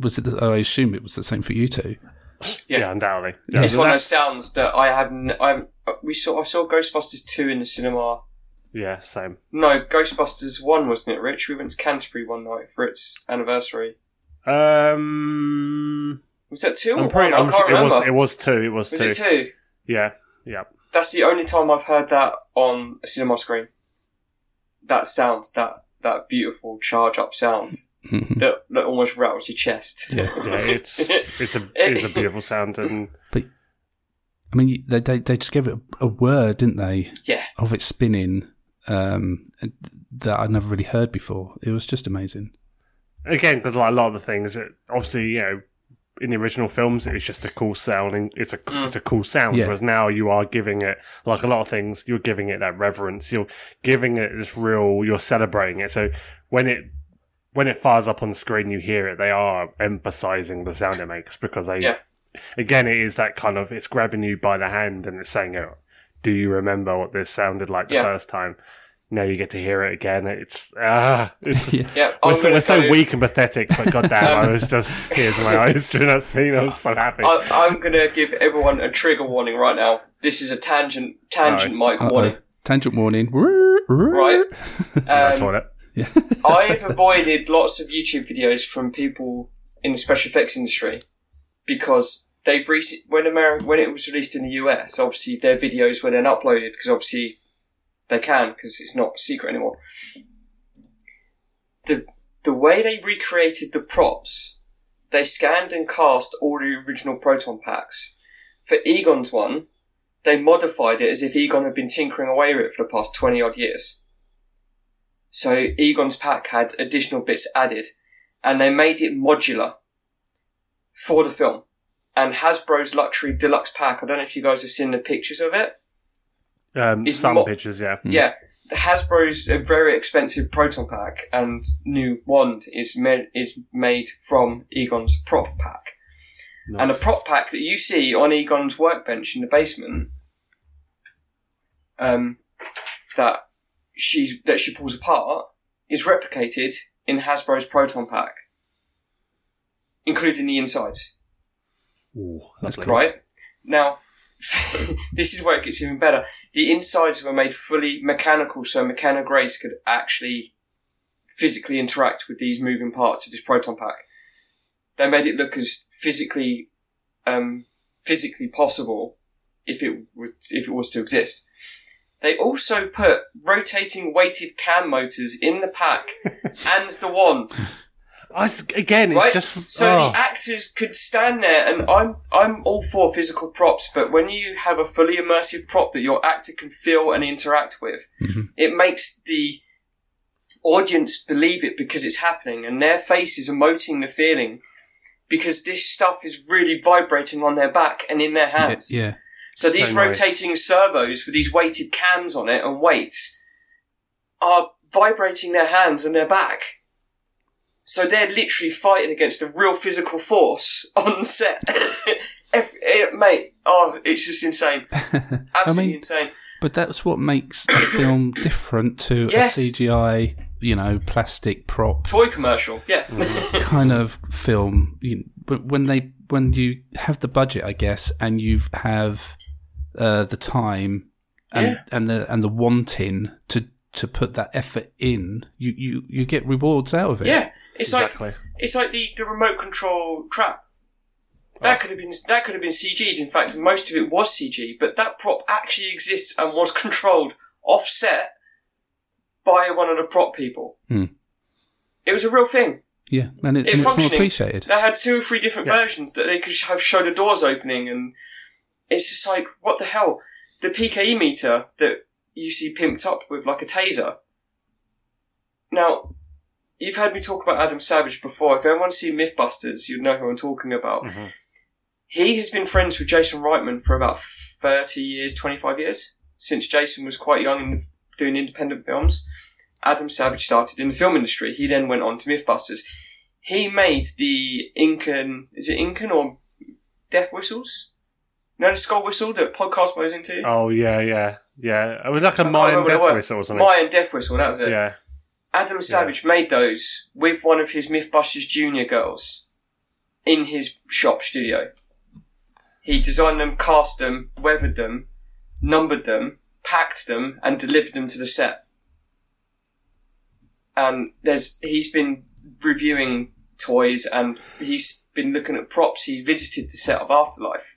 Was it? The, I assume it was the same for you two. Yeah. Yeah, undoubtedly. It's Yeah, one of that's- those sounds that I haven't. I we saw. I saw Ghostbusters two in the cinema. Yeah, same. No, Ghostbusters one wasn't it, Rich? We went to Canterbury one night for its anniversary. Um, Was that two or I'm pretty. one? I I'm can't sure it remember. was. It was two. It was, Was two. it two? Yeah, yeah. That's the only time I've heard that on a cinema screen. That sound, that that beautiful charge up sound that, that almost rattles your chest. Yeah. *laughs* Yeah, it's it's a *laughs* it's a beautiful sound, and but I mean, they they, they just gave it a, a word, didn't they, yeah. of it spinning um, that I'd never really heard before. It was just amazing. again, because like a lot of the things, it, obviously, you know, in the original films, it's just a cool sounding. It's a it's a cool sound. Yeah. Whereas now you are giving it like a lot of things. You're giving it that reverence. You're giving it this real. You're celebrating it. So when it when it fires up on screen, you hear it. They are emphasizing the sound it makes because they. Yeah. Again, it is that kind of it's grabbing you by the hand and it's saying, oh, "Do you remember what this sounded like the Yeah. first time?" Now you get to hear it again. It's ah, it's *laughs* just, Yeah, we're I'm so, we're so weak and pathetic, but goddamn, *laughs* I was just tears in my *laughs* eyes during that scene. I was so happy. I, I'm going to give everyone a trigger warning right now. This is a tangent tangent mic warning. Uh-oh. Tangent warning. Right. That's Um, what it. I've avoided lots of YouTube videos from people in the special effects industry because they've recent when when it was released in the US, obviously their videos were then uploaded because obviously they can because it's not secret anymore. The the way they recreated the props, they scanned and cast all the original proton packs. For Egon's one, they modified it as if Egon had been tinkering away with it for the past twenty odd years. So Egon's pack had additional bits added, and they made it modular for the film. And Hasbro's luxury deluxe pack, I don't know if you guys have seen the pictures of it. Um, It's some mo- pictures, yeah. Yeah, the Hasbro's a very expensive proton pack, and new wand is made is made from Egon's prop pack. And the Nice. prop pack that you see on Egon's workbench in the basement, um, that she's that she pulls apart, is replicated in Hasbro's proton pack, including the insides. Ooh, That's cool. Right now, *laughs* this is where it gets even better. The insides were made fully mechanical, so McKenna Grace could actually physically interact with these moving parts of this proton pack. They made it look as physically, um, physically possible if it would, if it was to exist. They also put rotating weighted cam motors in the pack *laughs* and the wand. I again, it's Right? just so oh. the ah. actors could stand there, and I'm I'm all for physical props, but when you have a fully immersive prop that your actor can feel and interact with, mm-hmm. it makes the audience believe it because it's happening, and their face is emoting the feeling because this stuff is really vibrating on their back and in their Yeah, hands. yeah. So these So nice. rotating servos with these weighted cams on it and weights are vibrating their hands and their back. So they're literally fighting against a real physical force *laughs* on set. *laughs* If, eh, mate, oh, it's just insane. *laughs* Absolutely mean- insane. But that's what makes the *coughs* film different to Yes. a CGI, you know, plastic prop Toy commercial, yeah. kind of film. You, when they when you have the budget, I guess, and you have uh, the time and Yeah. and the and the wanting to to put that effort in, you you you get rewards out of it. yeah, it's exactly. like it's like the, the remote control trap. That could have been that could have been CG'd. In fact, most of it was CG, but that prop actually exists and was *laughs* controlled offset by one of the prop people. Hmm. It was a real thing. yeah, and, it, It and it's more appreciated. They had two or three different versions that they could have show the doors opening, and it's just like, what the hell? The PKE meter that you see pimped up with like a taser. Now, you've heard me talk about Adam Savage before. If anyone's seen Mythbusters, you'd know who I'm talking about. Mm-hmm. He has been friends with Jason Reitman for about 30 years, 25 years, since Jason was quite young and doing independent films. Adam Savage started in the film industry. He then went on to Mythbusters. He made the Incan, is it Incan or Death Whistles? Know the skull whistle that podcast goes into? Oh yeah, yeah, yeah. It was like a I Mayan death what it was. whistle or something. Mayan Death Whistle, that was it. Yeah, Adam Savage made those with one of his Mythbusters Junior girls in his shop studio. He designed them, cast them, weathered them, numbered them, packed them, and delivered them to the set. And there's he's been reviewing toys and he's been looking at props. He visited the set of Afterlife.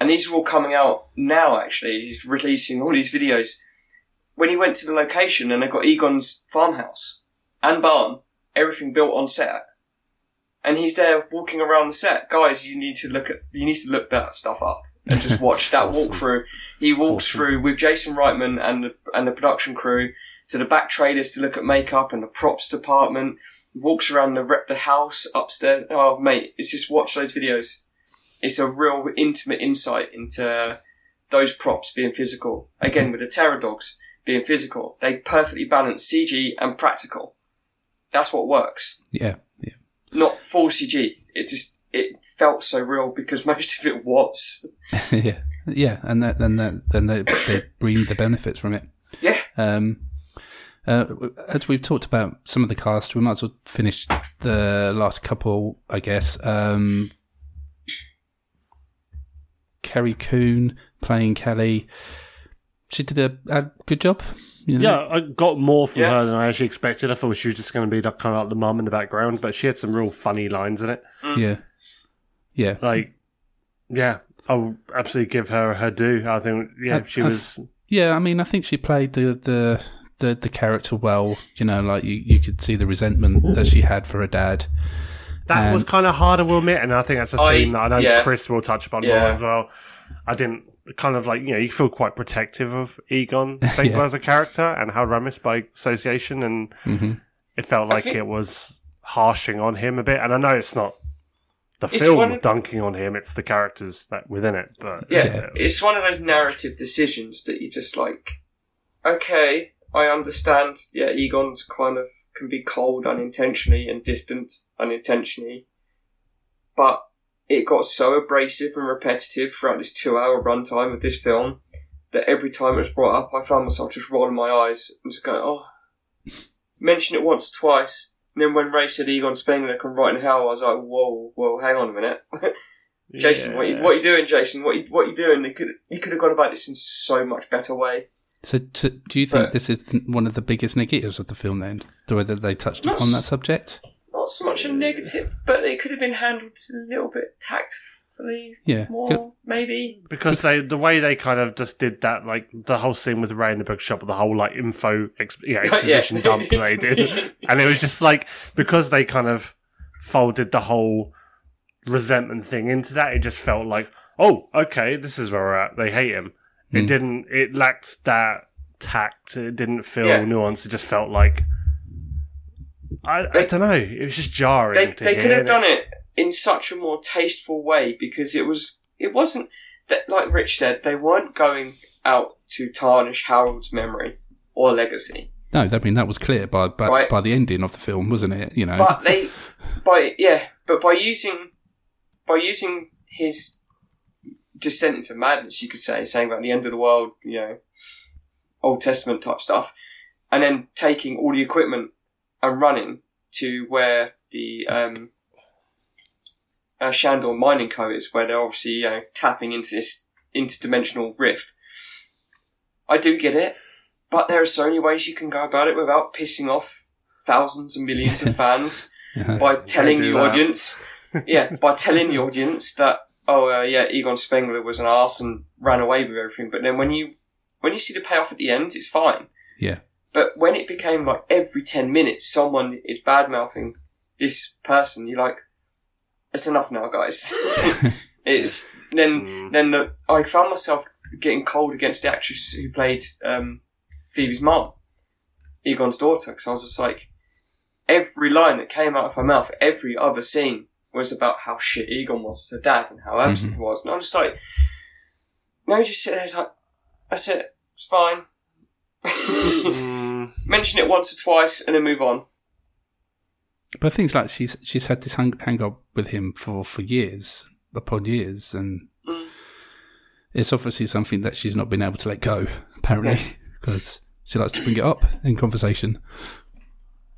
And these are all coming out now actually. He's releasing all these videos when he went to the location and they got Egon's farmhouse and barn, everything built on set, and he's there walking around the set. Guys, you need to look at you need to look that stuff up and just watch *laughs* that walkthrough. He walks through with Jason Reitman and the, and the production crew to the back trailers to look at makeup and the props department. He walks around the rep the house upstairs. Oh mate, it's just watch those videos. It's a real intimate insight into those props being physical. Again, with the terror dogs being physical, they perfectly balance CG and practical. That's what works. Yeah, yeah. Not full CG. It just it felt so real because *laughs* most of it was. *laughs* yeah, yeah, and that, then that, then they, they reap the benefits from it. Yeah. Um, uh, as we've talked about some of the cast, we might as well finish the last couple, I guess. Um, Carrie Coon playing Kelly. She did a, a good job. You know? yeah. I got more from Yeah. her than I actually expected. I thought she was just going to be like, kind of like the mum in the background, but she had some real funny lines in it. Mm. yeah, yeah. Like, yeah, I'll absolutely give her her due. I think, yeah, I've- she I've- was. Yeah, I mean, I think she played the the the, the character well. You know, like you, you could see the resentment that she had for her dad. That And- was kind of hard, I will admit, and I think that's a theme that I know yeah. Chris will touch upon Yeah. more as well. I didn't kind of like you know you feel quite protective of Egon Spengler *laughs* Yeah. as a character and how Ramis by association, and hmm it felt like think- it was harshing on him a bit. And I know it's not the It's film one of- dunking on him; it's the characters that within it. But Yeah, Yeah. it's one of those narrative decisions that you just like. Okay, I understand. Yeah, Egon's kind of can be cold unintentionally and distant unintentionally, but it got so abrasive and repetitive throughout this two-hour runtime of this film that every time it was brought up, I found myself just rolling my eyes and just going, "Oh." *laughs* Mention it once or twice, and then when Ray said Egon Spengler can write in hell, I was like, "Whoa, whoa, hang on a minute." *laughs* Jason, what you Yeah. what you doing, Jason? What you what you doing? They could he could have gone about this in so much better way. So, to, do you think But- this is th- one of the biggest negatives of the film? Then the way that they touched Not upon that subject. Not so much a negative, but it could have been handled a little bit tactfully Yeah. more, Good. maybe. because they the way they kind of just did that, like the whole scene with Ray in the bookshop, the whole like info ex- *laughs* yeah, exposition Yeah. dump *laughs* they did, and it was just like because they kind of folded the whole resentment thing into that, it just felt like, oh, okay, this is where we're at. They hate him. It Mm. didn't. It lacked that tact. It didn't feel Yeah. nuanced. It just felt like. I, I don't know. It was just jarring. They to they hear could have it. done it in such a more tasteful way because it was it wasn't that like Rich said they weren't going out to tarnish Harold's memory or legacy. No, I mean that was clear by by, Right. by the ending of the film, wasn't it? You know. But they, *laughs* by yeah, but by using, by using his descent into madness, you could say, saying about the end of the world, you know, Old Testament type stuff, and then taking all the equipment and running to where the um, uh, Shandor Mining Co is, where they're obviously you know tapping into this interdimensional rift. I do get it, but there are so many ways you can go about it without pissing off thousands and millions of *laughs* fans by telling the that. audience, yeah, by telling the *laughs* audience that oh uh, yeah, Egon Spengler was an arse and ran away with everything. But then when you when you see the payoff at the end, it's fine. yeah. But when it became like every ten minutes, someone is bad mouthing this person, you're like, it's enough now, guys. *laughs* *laughs* it's then Mm. then the, I found myself getting cold against the actress who played um, Phoebe's mum, Egon's daughter, because I was just like, every line that came out of her mouth, every other scene was about how shit Egon was as a dad and how absent he was. And I'm just like, no, just sit there. It's like, that's it. It's fine. Mm, *laughs* Mention it once or twice and then move on. But things like she's she's had this hang, hang up with him for, for years upon years, and Mm. it's obviously something that she's not been able to let go. Apparently, because she likes to bring it up in conversation.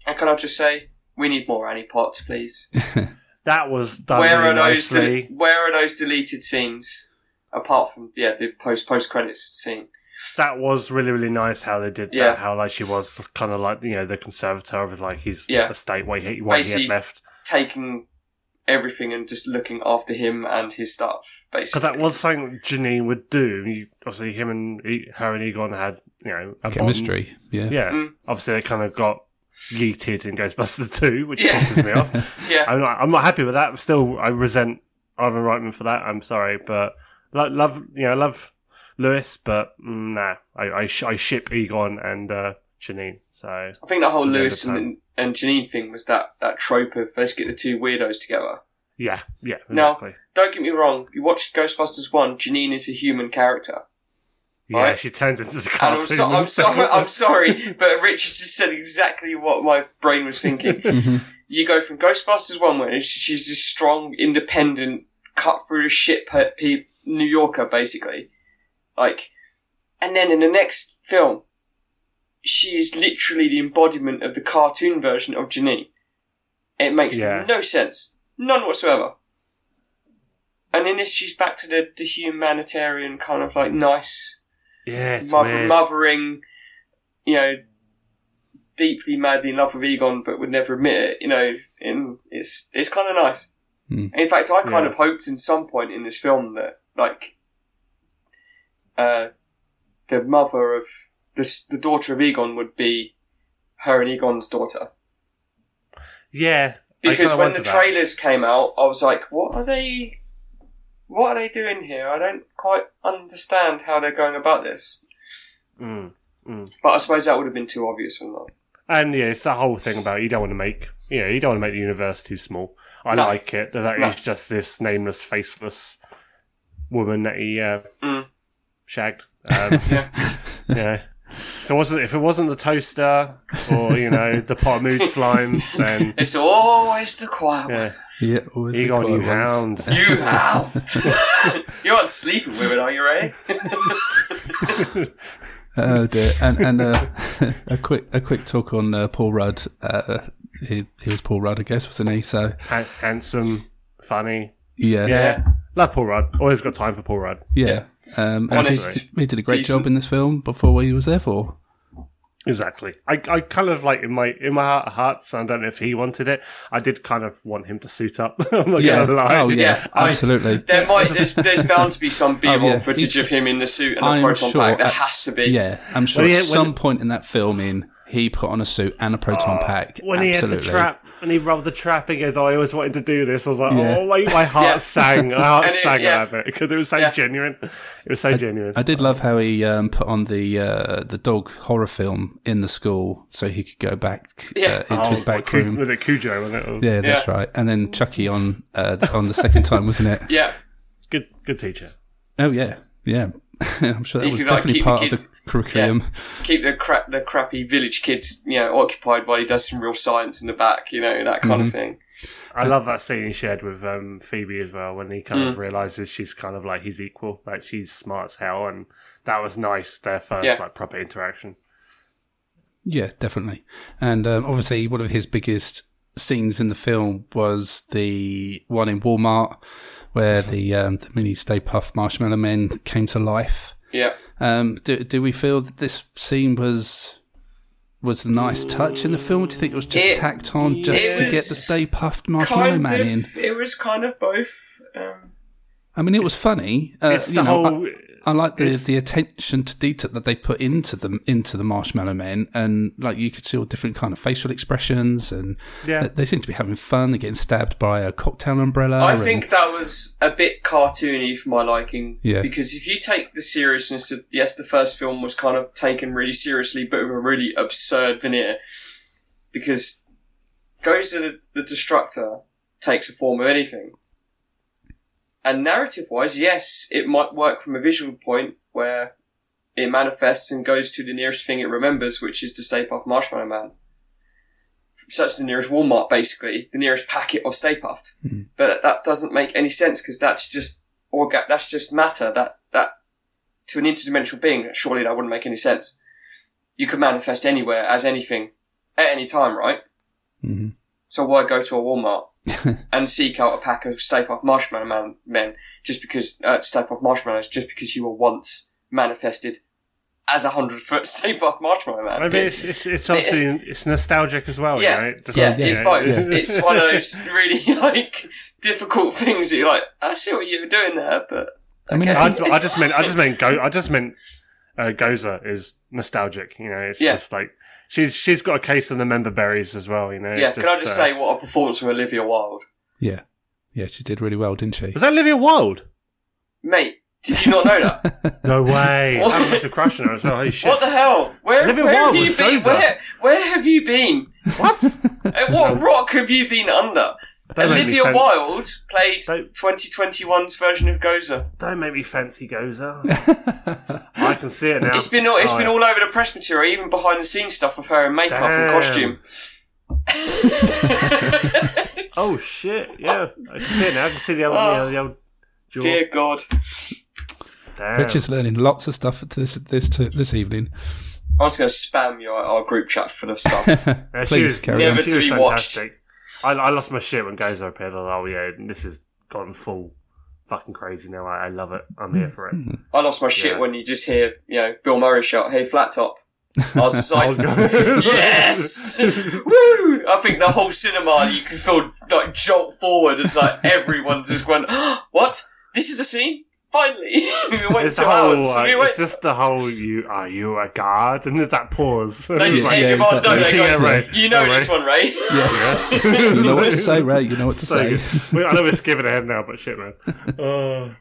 And can I just say, we need more Annie Potts, please. *laughs* that was done where really are those? nicely. De- where are those deleted scenes? Apart from yeah, the post post credits scene. that was really really nice how they did Yeah. that. How like she was kind of like you know the conservator of like his Yeah. estate, what he, what he had left. taking everything and just looking after him and his stuff, basically. Because that was something Janine would do. You, obviously, him and E- her and Egon had you know a bond. Chemistry, yeah. Yeah, Mm. obviously they kind of got yeeted in Ghostbusters *laughs* 2, which Yeah. pisses me off. *laughs* Yeah. I'm not, I'm not happy with that. Still, I resent Ivan Reitman for that. I'm sorry, but lo- love, you know, I love Lewis, but mm, nah, I I, sh- I ship Egon and uh, Janine. So I think the whole Lewis and, and Janine thing was that, that trope of let's get the two weirdos together. yeah, yeah, Now, don't get me wrong, you watched Ghostbusters 1, Janine is a human character. Yeah, right. she turns into the And cartoon. I'm, so, I'm, monster. sorry, I'm sorry, but Richard just said exactly what my brain was thinking. *laughs* Mm-hmm. you go from Ghostbusters 1, where she's this strong, independent, cut through the shit pe- pe- New Yorker, basically. Like, and then in the next film, she is literally the embodiment of the cartoon version of Janine. It makes Yeah. no sense. None whatsoever. And in this, she's back to the, the humanitarian kind of like nice, yeah, it's mother, weird. mothering, you know, deeply madly in love with Egon, but would never admit it. You know, and it's it's kind of nice. Hmm. In fact, I kind Yeah. of hoped in some point in this film that like uh, the mother of this the daughter of Egon would be her and Egon's daughter. yeah, Because when the wanted that. trailers came out, I was like, "What are they? What are they doing here? I don't quite understand how they're going about this." Mm. But I suppose that would have been too obvious, wouldn't it? And yeah, it's the whole thing about you don't want to make, you know, you don't want to make the universe too small. I No. like it that that is No. just this nameless, faceless woman that he uh, Mm. shagged. *laughs* Um, yeah. *laughs* If it wasn't, if it wasn't the toaster or you know *laughs* the pot of mood slime, then *laughs* It's always the quiet one. yeah, Yeah, always the Egon, you quiet ones. hound. *laughs* You hound. you aren't sleeping with it, are you, Ray? Oh dear. And and uh, a quick a quick talk on uh, Paul Rudd. Uh, he he was Paul Rudd, I guess, wasn't he? So Ha- handsome, funny. yeah, Yeah, love Paul Rudd. Always got time for Paul Rudd. yeah. Um, and he, Honest, he did a great decent. job in this film before what he was there for. Exactly. I, I kind of like in my in my heart of hearts. I don't know if he wanted it. I did kind of want him to suit up. *laughs* I'm not Yeah. gonna lie. Oh yeah, Yeah, I- absolutely. There might there's, there's bound to be some B-roll *laughs* Oh, yeah. footage He's- of him in the suit and a I'm proton sure pack. There has to be. Yeah, I'm sure Well, at yeah, when- some point in that filming, he put on a suit and a proton oh, pack. Oh, When he absolutely. had the trap, when he rubbed the trap, he goes, "Oh, I always wanted to do this." I was like, Yeah. "Oh, my, my heart Yeah. sang, my heart *laughs* it- sang yeah. about it because it was so Yeah. genuine. It was so genuine." I did love how he um, put on the uh, the dog horror film in the school so he could go back Yeah. uh, into his Oh, back Cu- room. was it Cujo? Was it? Yeah, that's Yeah. right. And then Chucky on uh, on the second time, wasn't it? Yeah. Good, good teacher. Oh yeah, yeah. *laughs* I'm sure that You was could, like, definitely the part of the curriculum. Keep the crap the crappy village kids, you know, occupied while he does some real science in the back, you know, that kind Mm-hmm. of thing. I love that scene he shared with um, Phoebe as well when he kind Mm. of realizes she's kind of like his equal, like she's smart as hell, and that was nice. Their first Yeah. like proper interaction. Yeah, definitely. And um, obviously, one of his biggest scenes in the film was the one in Walmart where the um, the mini Stay Puft Marshmallow Men came to life. Yeah. Um, do do we feel that this scene was was a nice touch in the film? Do you think it was just It- tacked on just to get the Stay Puft Marshmallow Man of, in? It was kind of both. Um, I mean, it was funny. Uh, it's you the know, whole. I like the, the attention to detail that they put into them into the Marshmallow Men, and like you could see all different kind of facial expressions, and Yeah. they, they seem to be having fun. They're getting stabbed by a cocktail umbrella. I and- think that was a bit cartoony for my liking. Yeah. Because if you take the seriousness of yes, the first film was kind of taken really seriously, but with a really absurd veneer. Because goes to the, the Destructor takes a form of anything. And narrative wise, yes, it might work from a visual point where it manifests and goes to the nearest thing it remembers, which is the Stay Puft Marshmallow Man. That's the nearest Walmart, basically, the nearest packet of Stay Puft. But that doesn't make any sense because that's just orga- that's just matter. That that to an interdimensional being, surely that wouldn't make any sense. You could manifest anywhere as anything at any time, right? Mhm. So why go to a Walmart *laughs* and seek out a pack of Stay Puft Marshmallow Man men just because uh, Stay Puft Marshmallows just because you were once manifested as a hundred foot *laughs* Stay Puft Marshmallow Man? Maybe it's it's, it's obviously it's nostalgic as well. Yeah, you know? Just yeah, like, you it's both. yeah. It's *laughs* one of those really like difficult things. That you're like, I see what you were doing there, but I mean, okay. I I, just, I just meant I just meant go I just meant uh, Gozer is nostalgic. You know, it's Yeah. just like she's she's got a case of the member berries as well. You know, yeah. It's Can I just uh, say what a performance from Olivia Wilde, yeah, yeah, she did really well, didn't she? was that Olivia Wilde? mate? Did you not know that? *laughs* No way! I What? have a massive crush on her as well. Holy shit! what the hell? Where, Olivia where have you was been? Where, where have you been? What? *laughs* Uh, what rock have you been under? Don't make me Olivia Wilde played Don't- 2021's version of Gozer. Don't make me fancy Gozer. *laughs* I can see it now. It's been all, it's Oh, been yeah. all over the press material, even behind the scenes stuff with her in makeup Damn. and costume. *laughs* *laughs* Oh shit! Yeah, I can see it now. I can see the old, Oh. the old jaw. Dear God. Damn. Richard's learning lots of stuff to this this this evening. I was going to spam your our group chat full of stuff. Yeah, she Please was, carry on. she was Never to be watched. Fantastic. I, I lost my shit when Gozer appeared. I was like, oh yeah, this has gone full fucking crazy now. I, I love it. I'm here for it. Hmm. I lost my shit Yeah. when you just hear, you know, Bill Murray shout, "Hey, flat top." I was just *laughs* like, Oh, God. yes, *laughs* woo! I think the whole cinema you can feel like jolt forward It's like everyone just went, *gasps* "What? This is a scene." Finally, *laughs* we went It's two the whole, hours. uh, we went it's just the whole you are you a guard, and there's that pause. They just like, yeah, him on, they? Go, Yeah, right. You know Yeah, this right. one, *laughs* Ray. Yeah. You know what to say, Ray. You know what to So say. good. *laughs* We- I know we're skipping ahead now, but shit, man. Oh,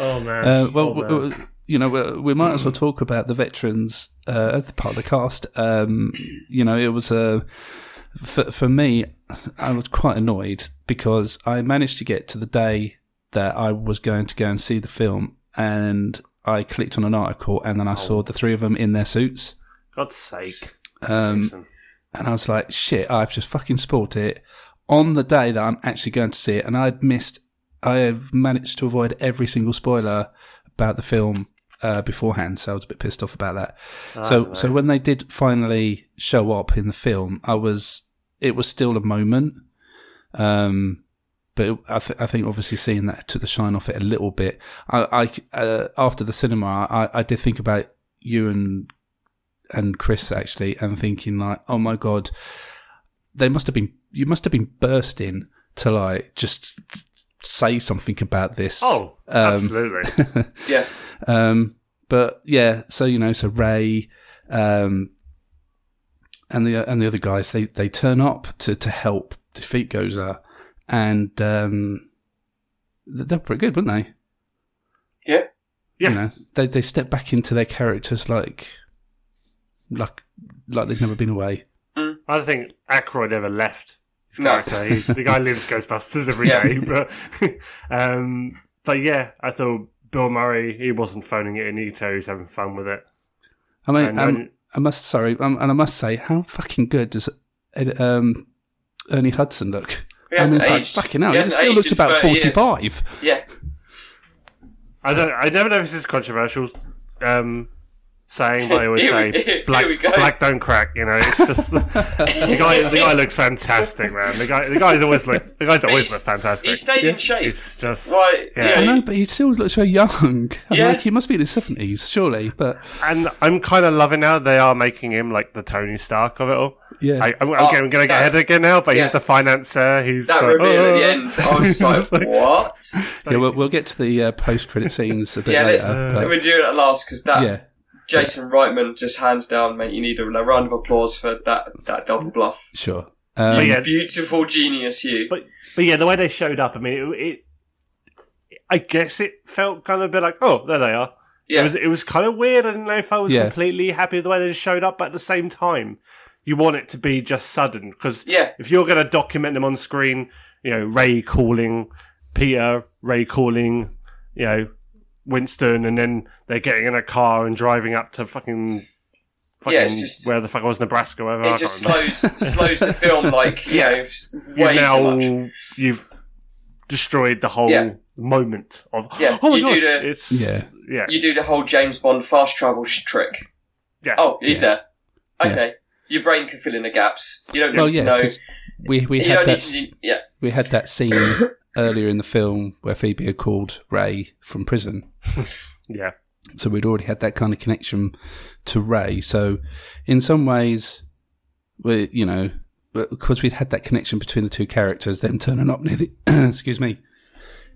oh man. Uh, well, Oh, man. w- w- you know, we- we might as well talk about the veterans uh, as part of the cast. Um, you know, it was a for, for me. I was quite annoyed because I managed to get to the day that I was going to go and see the film, and I clicked on an article, and then I saw the three of them in their suits, God's sake. um, and I was like, "Shit! I've just fucking spoiled it." On the day that I'm actually going to see it, and I'd missed, I have managed to avoid every single spoiler about the film uh, beforehand, so I was a bit pissed off about that. so, so when they did finally show up in the film, I was, it was still a moment. Um, but I, th- I think obviously seeing that took the shine off it a little bit. I, I uh, after the cinema, I, I did think about you and and Chris actually, and thinking like, oh my god, they must have been, you must have been bursting to like just say something about this. Oh, Um, absolutely. *laughs* Yeah. Um, but yeah, so you know, so Ray, um, and the and the other guys, they they turn up to to help defeat Gozer, and um, they're pretty good, weren't they? Yeah. Yeah. You know, they they step back into their characters like, like, like they've never been away. I don't think Aykroyd ever left his No. character. He's, *laughs* the guy lives Ghostbusters every Yeah. day, but *laughs* um, but yeah, I thought Bill Murray he wasn't phoning it in. You could he was having fun with it. I mean, And um, when- I must sorry, um, and I must say, how fucking good does Ed- um, Ernie Hudson look? He I mean, hasn't it's like fucking hell. He He, still aged looks in about 30 years. forty-five. Yeah. I don't. I never know if this is controversial. Um, saying, but I always *laughs* Here we- *laughs* say, black, black don't crack. You know, it's just the, *laughs* the guy. The guy looks fantastic, man. The guy. The guy's always look. The guy's always he's- look fantastic. He stayed in shape. It's just Right, yeah. yeah. I know, but he still looks so young. I'm Yeah. like, he must be in his seventies, surely. But And I'm kind of loving how they are making him like the Tony Stark of it all. Yeah, I, I'm, I'm, Oh, going to get that- ahead again now, but yeah. he's the financier. He's that like, reveal at the "Oh." end, I was just like, *laughs* what? *laughs* yeah. We'll, we'll get to the uh, post-credit scenes a bit Yeah, let's, later. let but me do it at last because that yeah, Jason Reitman just hands down, mate. You need a, a round of applause for that that double bluff. sure. Um, But yeah, Beautiful genius, you. but but yeah, the way they showed up, I mean, it, it I guess it felt kind of a bit like, oh, there they are. yeah, It was it was kind of weird. I didn't know if I was Yeah. completely happy with the way they just showed up, but at the same time, you want it to be just sudden because Yeah. if you're going to document them on screen, you know Ray calling Peter, Ray calling you know Winston, and then they're getting in a car and driving up to fucking. Fucking Yeah, just- where the fuck it was Nebraska, wherever. I It just can't remember. slows slows the film like you know s- You've way now too much. you've destroyed the whole Yeah. moment of. Yeah, oh my you do the- it's Yeah. yeah, You do the whole James Bond fast travel sh- trick. yeah. Oh, he's Yeah. there. Okay, your brain can fill in the gaps. You don't Well, need yeah, to know. we we You had that to. Yeah, we had that scene *coughs* earlier in the film where Phoebe had called Ray from prison. *laughs* yeah. So we'd already had that kind of connection to Ray. So in some ways, we you know, because we'd had that connection between the two characters, them turning up near the *coughs* excuse me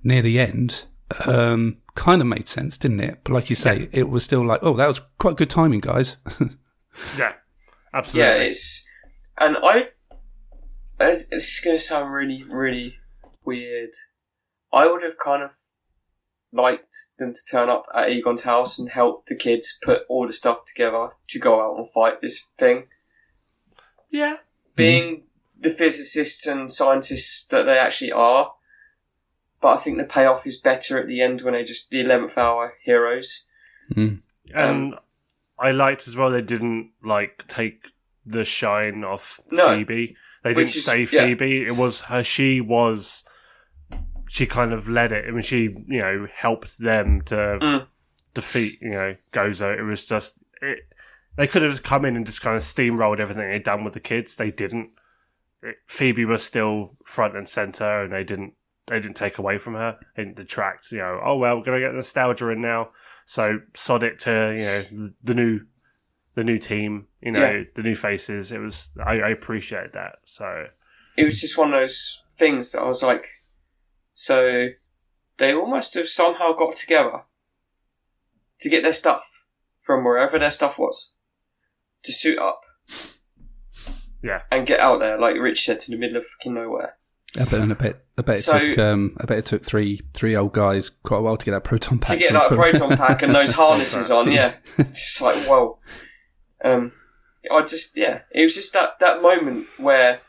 near the end, um, kind of made sense, didn't it? But like you say, it was still like, oh, that was quite good timing, guys. *laughs* Yeah, absolutely. yeah. It's and I. It's, it's going to sound really, really weird. I would have kind of liked them to turn up at Egon's house and help the kids put all the stuff together to go out and fight this thing. yeah. being the physicists and scientists that they actually are. But I think the payoff is better at the end when they just the eleventh hour heroes. And Um, I liked as well they didn't like take the shine off No. Phoebe. They didn't is- say yeah. Phoebe. It was her. She was. She kind of led it. I mean, she you know helped them to Mm. defeat you know Gozer. It was just it. They could have just come in and just kind of steamrolled everything they'd done with the kids. They didn't. It, Phoebe was still front and center, and they didn't. They didn't take away from her. They didn't detract. You know, oh well, we're gonna get nostalgia in now. So sod it to you know the new, the new team. You know Yeah. the new faces. It was I, I appreciate that. So It was just one of those things that I was like, so they almost have somehow got together to get their stuff from wherever their stuff was to suit up yeah, and get out there, like Rich said, to the middle of fucking nowhere. I bet, and I bet, I bet it So- took, um, I bet it took three, three old guys quite a while to get that proton pack. to get that proton pack and those *laughs* harnesses on. Yeah, *laughs* it's like whoa. Um, I just yeah, it was just that that moment where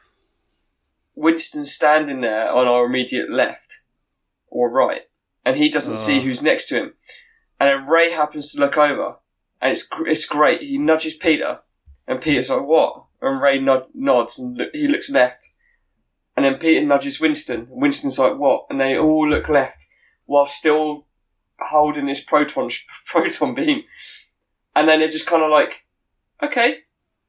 Winston's standing there on our immediate left or right, and he doesn't see who's next to him, and then Ray happens to look over, and it's it's great. He nudges Peter, and Peter's like what, and Ray nod- nods and look, he looks left. And then Peter nudges Winston. and Winston's like, "What?" And they all look left, while still holding this proton sh- *laughs* proton beam, and then they're just kind of like, okay,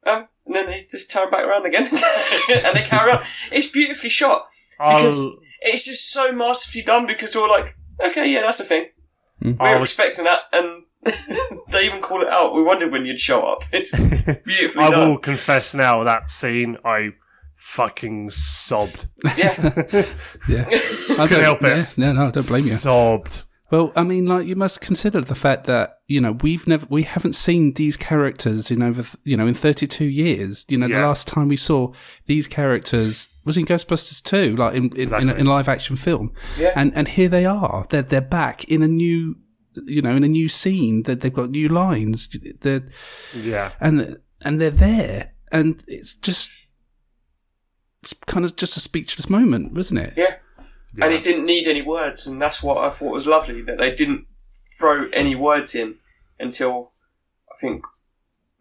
um, and then they just turn back around again, *laughs* and they carry on. It's beautifully shot because I'll, it's just so masterfully done. Because we're like, okay, yeah, that's a thing. We were I'll, expecting that, and *laughs* they even call it out. We wondered when you'd show up. It's beautifully I done. will confess now that scene I fucking sobbed. Yeah, *laughs* *laughs* Yeah, I Couldn't help yeah, it. no, no, I don't blame you. Sobbed. Well, I mean, like you must consider the fact that you know we've never, we haven't seen these characters in over, you know, in thirty-two years. You know, the last time we saw these characters was in Ghostbusters two, like in in, in, Exactly. a, in a live-action film. Yeah. And and here they are. They're they're back in a new, you know, in a new scene. That they've got new lines. They're Yeah. and and they're there, and it's just. It's kind of just a speechless moment, wasn't it? yeah. And it didn't need any words, and that's what I thought was lovely that they didn't throw any words in until I think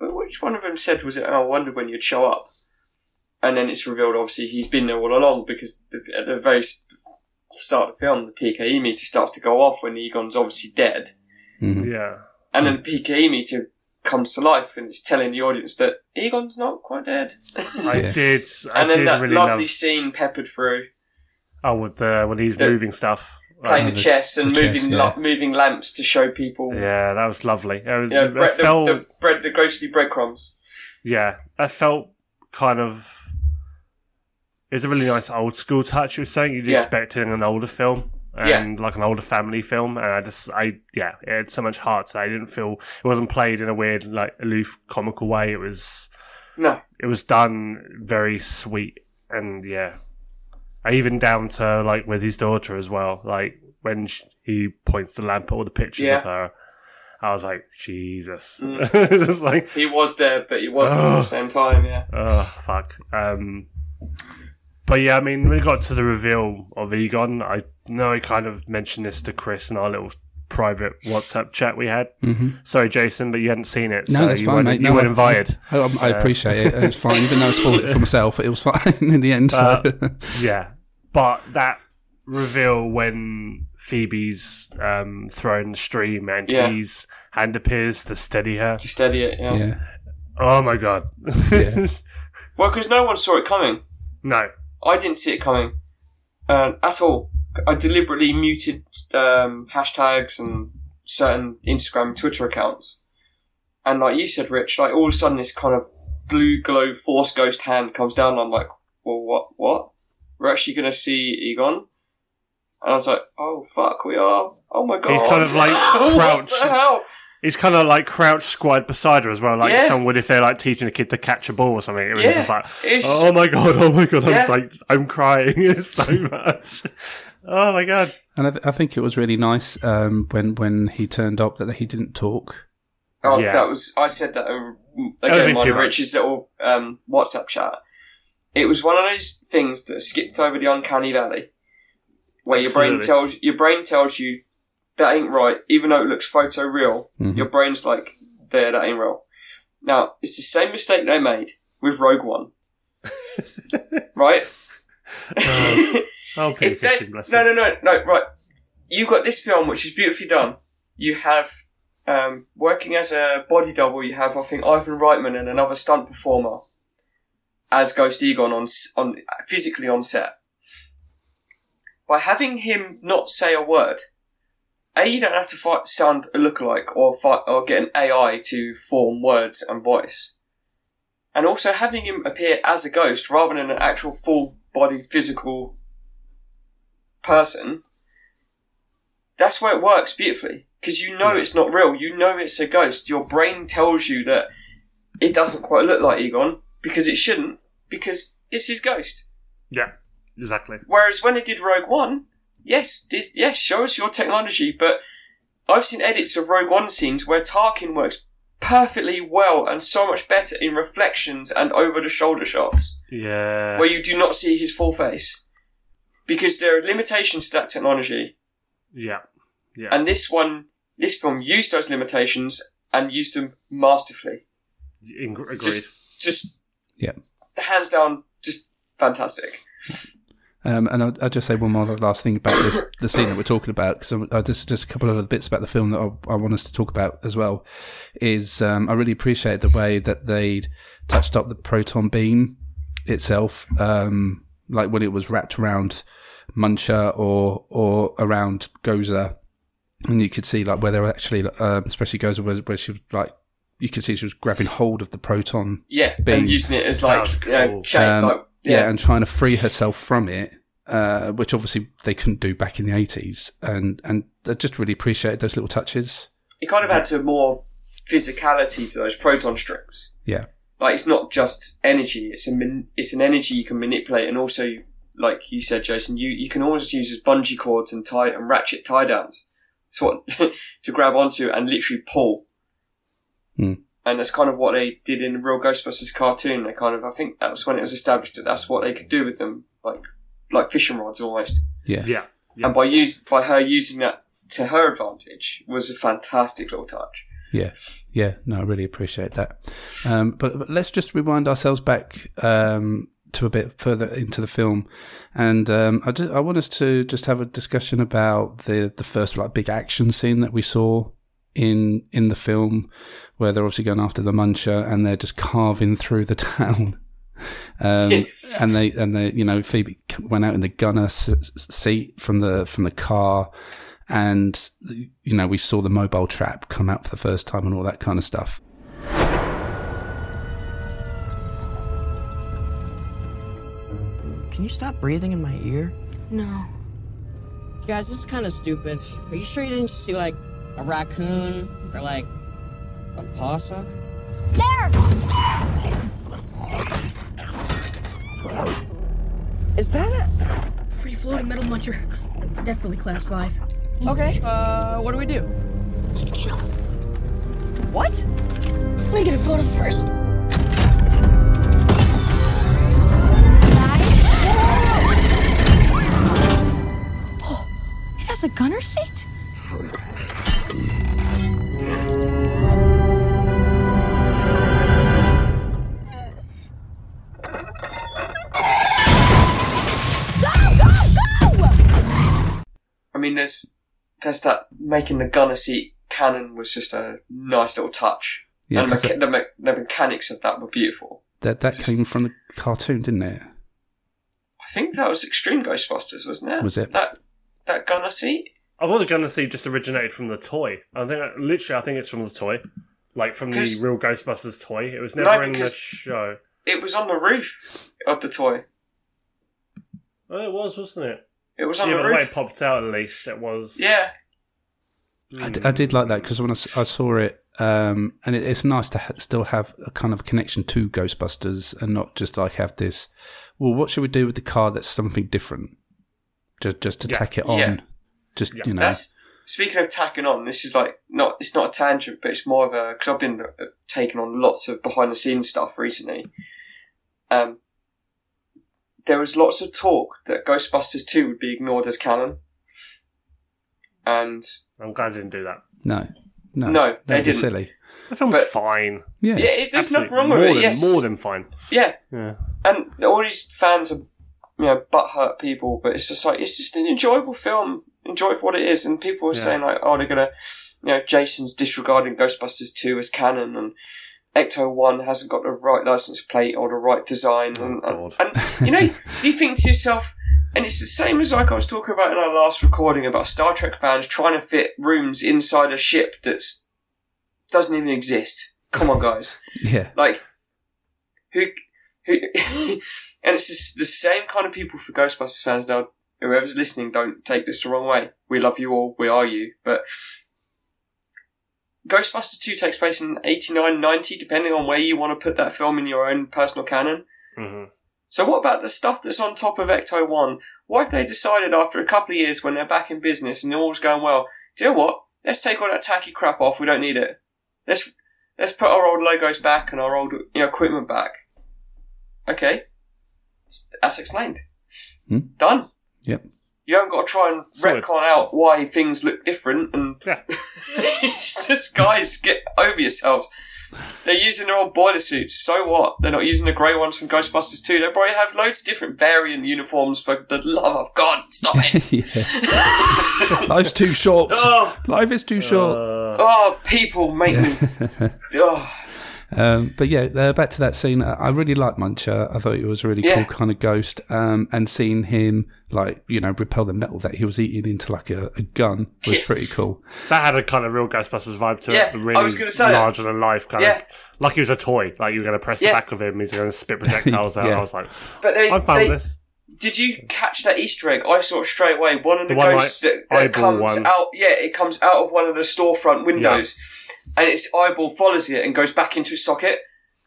which one of them said was it? Oh, I wonder when you'd show up, and then it's revealed obviously he's been there all along because the, at the very start of the film the PKE meter starts to go off when Egon's obviously dead, mm-hmm. Yeah. and then the PKE meter comes to life and it's telling the audience that Egon's not quite dead, I Yeah. did. I and then did that really lovely love. scene peppered through. Oh, with the when he's The- moving stuff. playing Like, the chess and the moving chess, la- moving lamps to show people. Yeah, yeah, that was lovely. It was. yeah it bre- the, felt. the bread, the ghostly breadcrumbs. yeah, that felt kind of. It was a really nice old school touch. You were saying you'd Yeah. expect in an older film and like an older family film, and I just, I yeah, it had so much heart. So I didn't feel it wasn't played in a weird, like aloof, comical way. It was, No, it was done very sweet, and yeah, even down to like with his daughter as well. Like when sh he points the lamp at all the pictures Yeah. of her, I was like, Jesus, Mm. *laughs* just like. he was dead, but he wasn't at the same time. Yeah, Oh fuck. Um, But yeah, I mean, when we got to the reveal of Egon, I know I kind of mentioned this to Chris in our little private WhatsApp chat we had. Mm-hmm. Sorry, Jason, but you hadn't seen it. No, so that's you fine, weren't, mate. You No, weren't invited. *laughs* I, I- I appreciate it. It's fine. Even though I spoiled it for myself, it was fine *laughs* in the end. So. Uh, yeah, but that reveal when Phoebe's um, thrown the stream and Yeah. his hand appears to steady her. To steady it, yeah. yeah. Oh my god. Yeah. *laughs* Well, because no one saw it coming. no. I didn't see it coming uh, at all. I deliberately muted um, hashtags and certain Instagram Twitter accounts. And like you said, Rich, like all of a sudden this kind of blue glow force ghost hand comes down and I'm like, well, what, what? We're actually going to see Egon? And I was like, oh, fuck, we are. Oh my god. He's kind of, like, *laughs* what crouched. the hell? He's kind of like crouched squad beside her as well, like Yeah. someone would if they're like teaching a kid to catch a ball or something. It was Yeah. just like, It's- oh my god, oh my god, Yeah. I'm like, I'm crying *laughs* so *laughs* much. Oh my god. And I, th- I think it was really nice um, when when he turned up that he didn't talk. Oh, Yeah. that was. I said that uh, That would've again. been Mine too and much. Rich's little um, WhatsApp chat. It was one of those things that skipped over the uncanny valley, where your brain tells your brain tells you that ain't right, even though it looks photo real. Your brain's like, there, that ain't real. Now it's the same mistake they made with Rogue One, *laughs* right? *laughs* Peter If they- no, no, no, no, right. You got this film, which is beautifully done. You have um, working as a body double. You have, I think, Ivan Reitman and another stunt performer as Ghost Egon on on physically on set. By having him not say a word, a you don't have to fight, sound a lookalike or fight, or get an AI to form words and voice, and also having him appear as a ghost rather than an actual full body physical person, that's where it works beautifully. Because you know hmm. it's not real. You know it's a ghost. Your brain tells you that it doesn't quite look like Egon because it shouldn't because it's his ghost. Yeah, exactly. Whereas when it did Rogue One, yes, this, yes, show us your technology, but I've seen edits of Rogue One scenes where Tarkin works perfectly well and so much better in reflections and over the shoulder shots Yeah. where you do not see his full face because there are limitations to that technology yeah. Yeah. and this one this film used those limitations and used them masterfully In- agreed. just just Yeah. hands down just fantastic Um, and I'll, I'll just say one more last thing about this, the scene that we're talking about, because uh, just, just a couple of other bits about the film that I, I want us to talk about as well. Is um, I really appreciate the way that they'd touched up the proton beam itself, um, like when it was wrapped around Muncher or or around Gozer, and you could see like where they were actually, um, especially Gozer, where, where she was like, you could see she was grabbing hold of the proton yeah Beam. and using it as like was you know, chain, um, like, yeah. yeah, and trying to free herself from it, uh, which obviously they couldn't do back in the eighties, and and I just really appreciated those little touches. it kind of adds a more physicality to those proton strips Yeah, like it's not just energy it's a man- it's an energy you can manipulate and also like you said jason you, you can always use as bungee cords and tie and ratchet tie downs it's what *laughs* to grab onto and literally pull Hmm. And that's kind of what they did in the real ghostbusters cartoon. They kind of i think that was when it was established that that's what they could do with them like like fishing rods almost. Yeah, yeah. and by use by her using that to her advantage was a fantastic little touch. Yeah, yeah. No, I really appreciate that. Um, but, but let's just rewind ourselves back um, to a bit further into the film, and um, I just I want us to just have a discussion about the the first like big action scene that we saw in in the film, where they're obviously going after the Muncher and they're just carving through the *laughs* town. Um, and they and they you know Phoebe went out in the gunner s- s- seat from the from the car, and you know we saw the mobile trap come out for the first time and all that kind of stuff. Can you stop breathing in my ear? No. Guys, this is kind of stupid. Are you sure you didn't just see like a raccoon, or like a possum. There! Is that a free floating metal muncher? Definitely class five. Okay, uh, what do we do? Let's get him. What? We get a photo first. Oh, *gasps* it has a gunner seat? I mean, there's there's that making the gunner seat cannon was just a nice little touch. Yeah, and the, 'cause mecha- the, me- the mechanics of that were beautiful. That that came from the cartoon, didn't it? I think that was Extreme Ghostbusters, wasn't it? Was it? that that gunner seat? I thought the Gunner Seat just originated from the toy. I think, literally, I think it's from the toy, like from the real Ghostbusters toy. It was No, never in the show. It was on the roof of the toy. Oh, it was, wasn't it? It was on yeah, the but the way it popped out, at least it was. Yeah, I, d- I did like that because when I, s- I saw it, um, and it, it's nice to ha- still have a kind of connection to Ghostbusters and not just like have this. Well, what should we do with the car that's something different? Just just to Yeah. tack it on. Yeah. Just you know. that's speaking of tacking on. This is like not. It's not a tangent, but it's more of a because I've been uh, taking on lots of behind the scenes stuff recently. Um, there was lots of talk that Ghostbusters two would be ignored as canon, and I'm glad I didn't do that. no, no, No, they that'd didn't. silly. The film's But- fine. Yeah, yeah, it, there's Absolutely. nothing wrong with it. Than, yes, More than fine. yeah, Yeah. and all these fans are you know butthurt people, but it's just like it's just an enjoyable film. Enjoy for what it is, and people are Yeah. saying like, oh, they're gonna, you know, Jason's disregarding Ghostbusters two as canon, and Ecto one hasn't got the right license plate or the right design, and, Oh, and, and you know, *laughs* you think to yourself, and it's the same as like I was talking about in our last recording about Star Trek fans trying to fit rooms inside a ship that doesn't even exist. Come on, guys. *laughs* yeah, Like, who, who, *laughs* and it's just the same kind of people for Ghostbusters fans now. Whoever's listening, don't take this the wrong way. We love you all. We are you. But Ghostbusters 2 takes place in 89, 90, depending on where you want to put that film in your own personal canon. hmm So what about the stuff that's on top of Ecto 1? What if they decided after a couple of years when they're back in business and all's going well, do you know what? Let's take all that tacky crap off. We don't need it. Let's let's put our old logos back and our old you know, equipment back. Okay, S- that's explained. Hmm. Done. Yep. You haven't got to try and Solid. retcon out why things look different and Yeah. *laughs* just guys get over yourselves. They're using their old boiler suits. So what? They're not using the grey ones from Ghostbusters 2. They probably have loads of different variant uniforms for the love of God. Stop *laughs* it. Life's too short. oh, Life is too short. Uh, oh, people make me. *laughs* Oh, Um, but yeah, uh, back to that scene. I I really liked Muncher. I thought it was a really Yeah. cool kind of ghost. Um, and seeing him like you know repel the metal that he was eating into like a, a gun was Yeah. pretty cool. that had a kind of real Ghostbusters vibe to Yeah, it. I Really was gonna say that. larger than life kind Yeah. of. Like he was a toy. Like you were going to press Yeah. the back of him, he's going to spit projectiles *laughs* out. Yeah. I was like, but they, I found they- this. Did you catch that Easter egg? I saw it straight away. One of the, The one ghosts like that, that comes one. out, yeah, it comes out of one of the storefront windows, and its eyeball follows it and goes back into its socket.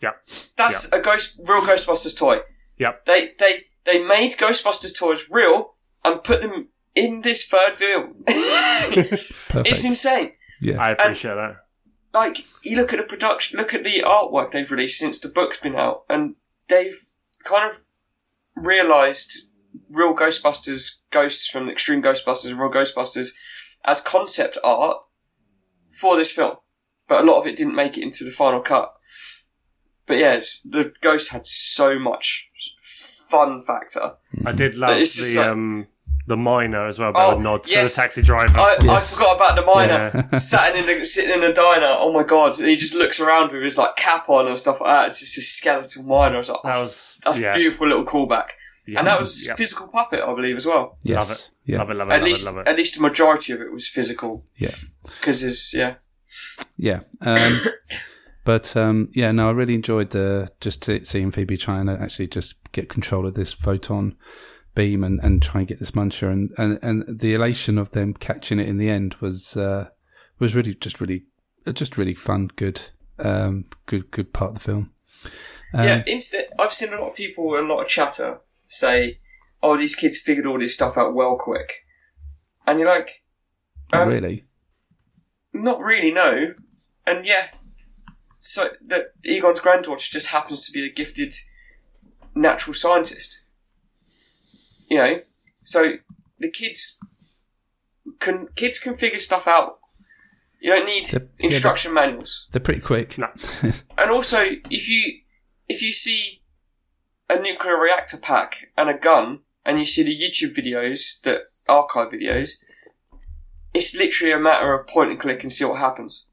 Yep. That's a ghost, real Ghostbusters toy. Yep. They they they made Ghostbusters toys real and put them in this third film. *laughs* It's insane. yeah. I appreciate that. Like you look at the production, look at the artwork they've released since the book's been out, and they've kind of realised real Ghostbusters, ghosts from Extreme Ghostbusters and Real Ghostbusters as concept art for this film. But a lot of it didn't make it into the final cut. But yeah, it's, the ghost had so much fun factor. I did love it's the like- um, the miner as well, by Oh, the nod yes. to the taxi driver. I, Yes. I forgot about the miner *laughs* sat in the, sitting in a diner. Oh my god! And he just looks around with his like cap on and stuff like that. It's just a skeletal miner. I was like, that oh, was that's yeah, a beautiful little callback. yeah, and that was yeah. physical puppet, I believe, as well. Yes. Love it. Yeah. Love it, love it, at love least, it, love it. at least a majority of it was physical. Yeah. because it's yeah, Yeah. Um, *coughs* but um, yeah, no, I really enjoyed the just see- seeing Phoebe trying to actually just get control of this photon beam and, and try and get this muncher and, and, and the elation of them catching it in the end was uh, was really just really just really fun, good, um, good good part of the film. Um, yeah. Instead, I've seen a lot of people, a lot of chatter say, "Oh, these kids figured all this stuff out well quick," and you're like, um, really, Not really, no. And yeah, so that Egon's granddaughter just happens to be a gifted natural scientist. You know, so the kids can kids can figure stuff out. You don't need The- yeah, instruction manuals. They're pretty quick. No. *laughs* And also, if you if you see a nuclear reactor pack and a gun, and you see the YouTube videos that archive videos, it's literally a matter of point and click and see what happens.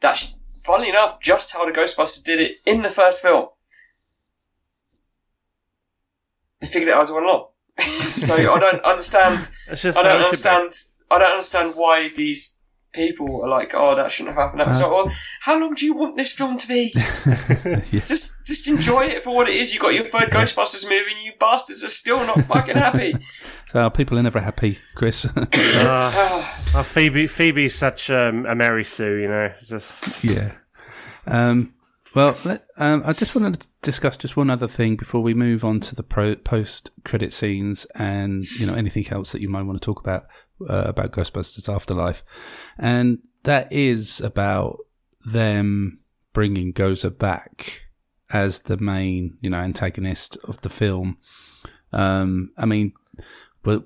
That's funnily enough just how the Ghostbusters did it in the first film. They figured it out as one *laughs* so I don't understand. I don't it should be. understand. I don't understand why these people are like, "Oh, that shouldn't have happened." That was like, well, how long do you want this film to be? *laughs* Just, just enjoy it for what it is. You got your third Ghostbusters movie, and you bastards are still not fucking happy. *laughs* So people are never happy, Chris. *laughs* Ah, oh, Phoebe, Phoebe's such um, a Mary Sue, you know. Just yeah. Um, well, let, um, I just wanted to discuss just one other thing before we move on to the pro- post-credit scenes and you know anything else that you might want to talk about uh, about Ghostbusters Afterlife, and that is about them bringing Gozer back as the main you know antagonist of the film. Um, I mean, but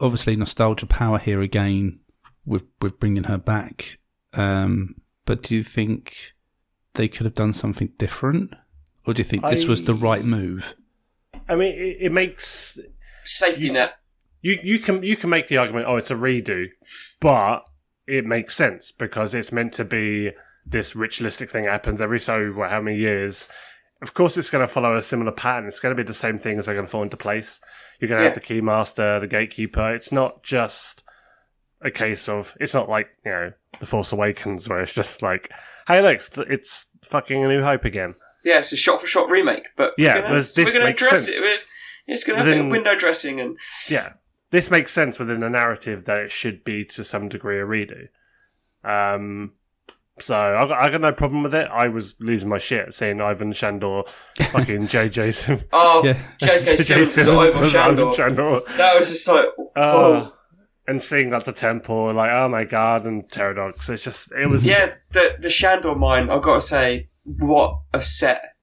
obviously nostalgia power here again with with bringing her back. Um, but do you think they could have done something different, or do you think this was the right move? I mean, it, it makes Safety net. You you can you can make the argument, oh, it's a redo, but it makes sense because it's meant to be this ritualistic thing that happens every so what, how many years. Of course, it's going to follow a similar pattern. It's going to be the same things are going to fall into place. You're going to have Yeah. the keymaster, the gatekeeper. It's not just a case of. It's not like you know the Force Awakens where it's just like, hey, look, it's, fucking a New Hope again. Yeah, it's a shot-for-shot remake, but Yeah, we're gonna, whereas this we're makes dress sense. it. With, it's going to have a bit of window dressing and yeah, this makes sense within the narrative that it should be to some degree a redo. Um, so I got, I got no problem with it. I was losing my shit seeing Ivan Shandor, *laughs* fucking JJ Sim- oh, Yeah. J.K. JJ Simmons was Simmons over Ivan Shandor. Shandor. That was just like, Uh, oh. and seeing like the temple, like oh my god, and terror dogs. It's just it was yeah, the the Shandor mine. I've got to say, what a set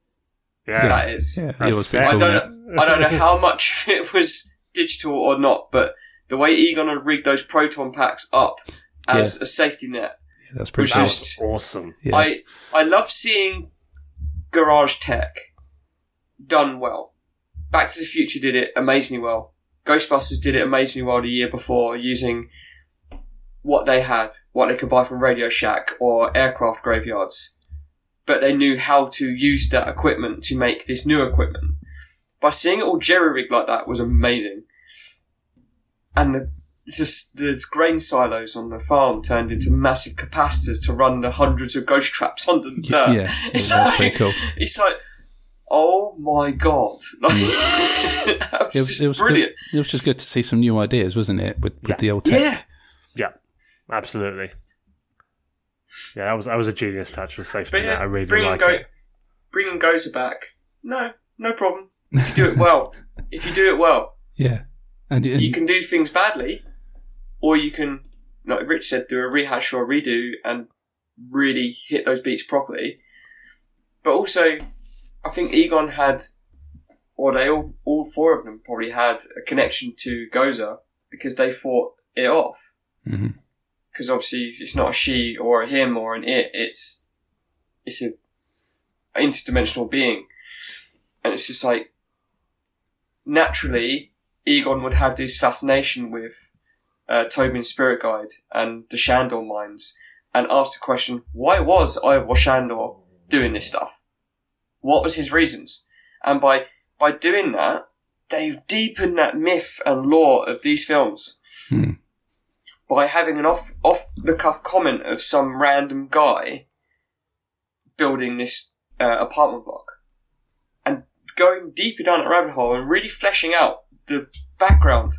yeah. that is. Yeah, it That's was sick. I don't, I don't know how much of it was digital or not, but the way Egon had rigged those proton packs up as a safety net, Yeah, that's pretty That cool. is- was awesome. Yeah. I I love seeing garage tech done well. Back to the Future did it amazingly well. Ghostbusters did it amazingly well the year before using what they had, what they could buy from Radio Shack or aircraft graveyards. But they knew how to use that equipment to make this new equipment. By seeing it all jerry rigged like that was amazing. And the just there's grain silos on the farm turned into massive capacitors to run the hundreds of ghost traps *laughs* under the dirt. yeah, it's that's like, pretty cool. It's like, oh my god, like, *laughs* that mm. was, It was, just it was brilliant. Good. It was just good to see some new ideas, wasn't it? With, with Yeah. the old tech. Yeah, Yeah, absolutely. Yeah, that was that was a genius touch with safety but net. I really bringing like Go- it. bringing Gozer back, no, no problem. If you do it *laughs* well, if you do it well, Yeah. And, and you can do things badly, or you can, like Rich said, do a rehash or a redo and really hit those beats properly. But also, I think Egon had, or they all, all four of them probably had a connection to Gozer because they fought it off. Mm-hmm. Because obviously, it's not a she or a him or an it. It's it's a interdimensional being, and it's just like naturally Egon would have this fascination with uh, Tobin's spirit guide and the Shandor mines and ask the question, why was Ivor Shandor doing this stuff? What was his reasons? And by, by doing that, they've deepened that myth and lore of these films. Hmm. By having an off, off the cuff comment of some random guy building this uh, apartment block and going deeper down that rabbit hole and really fleshing out the background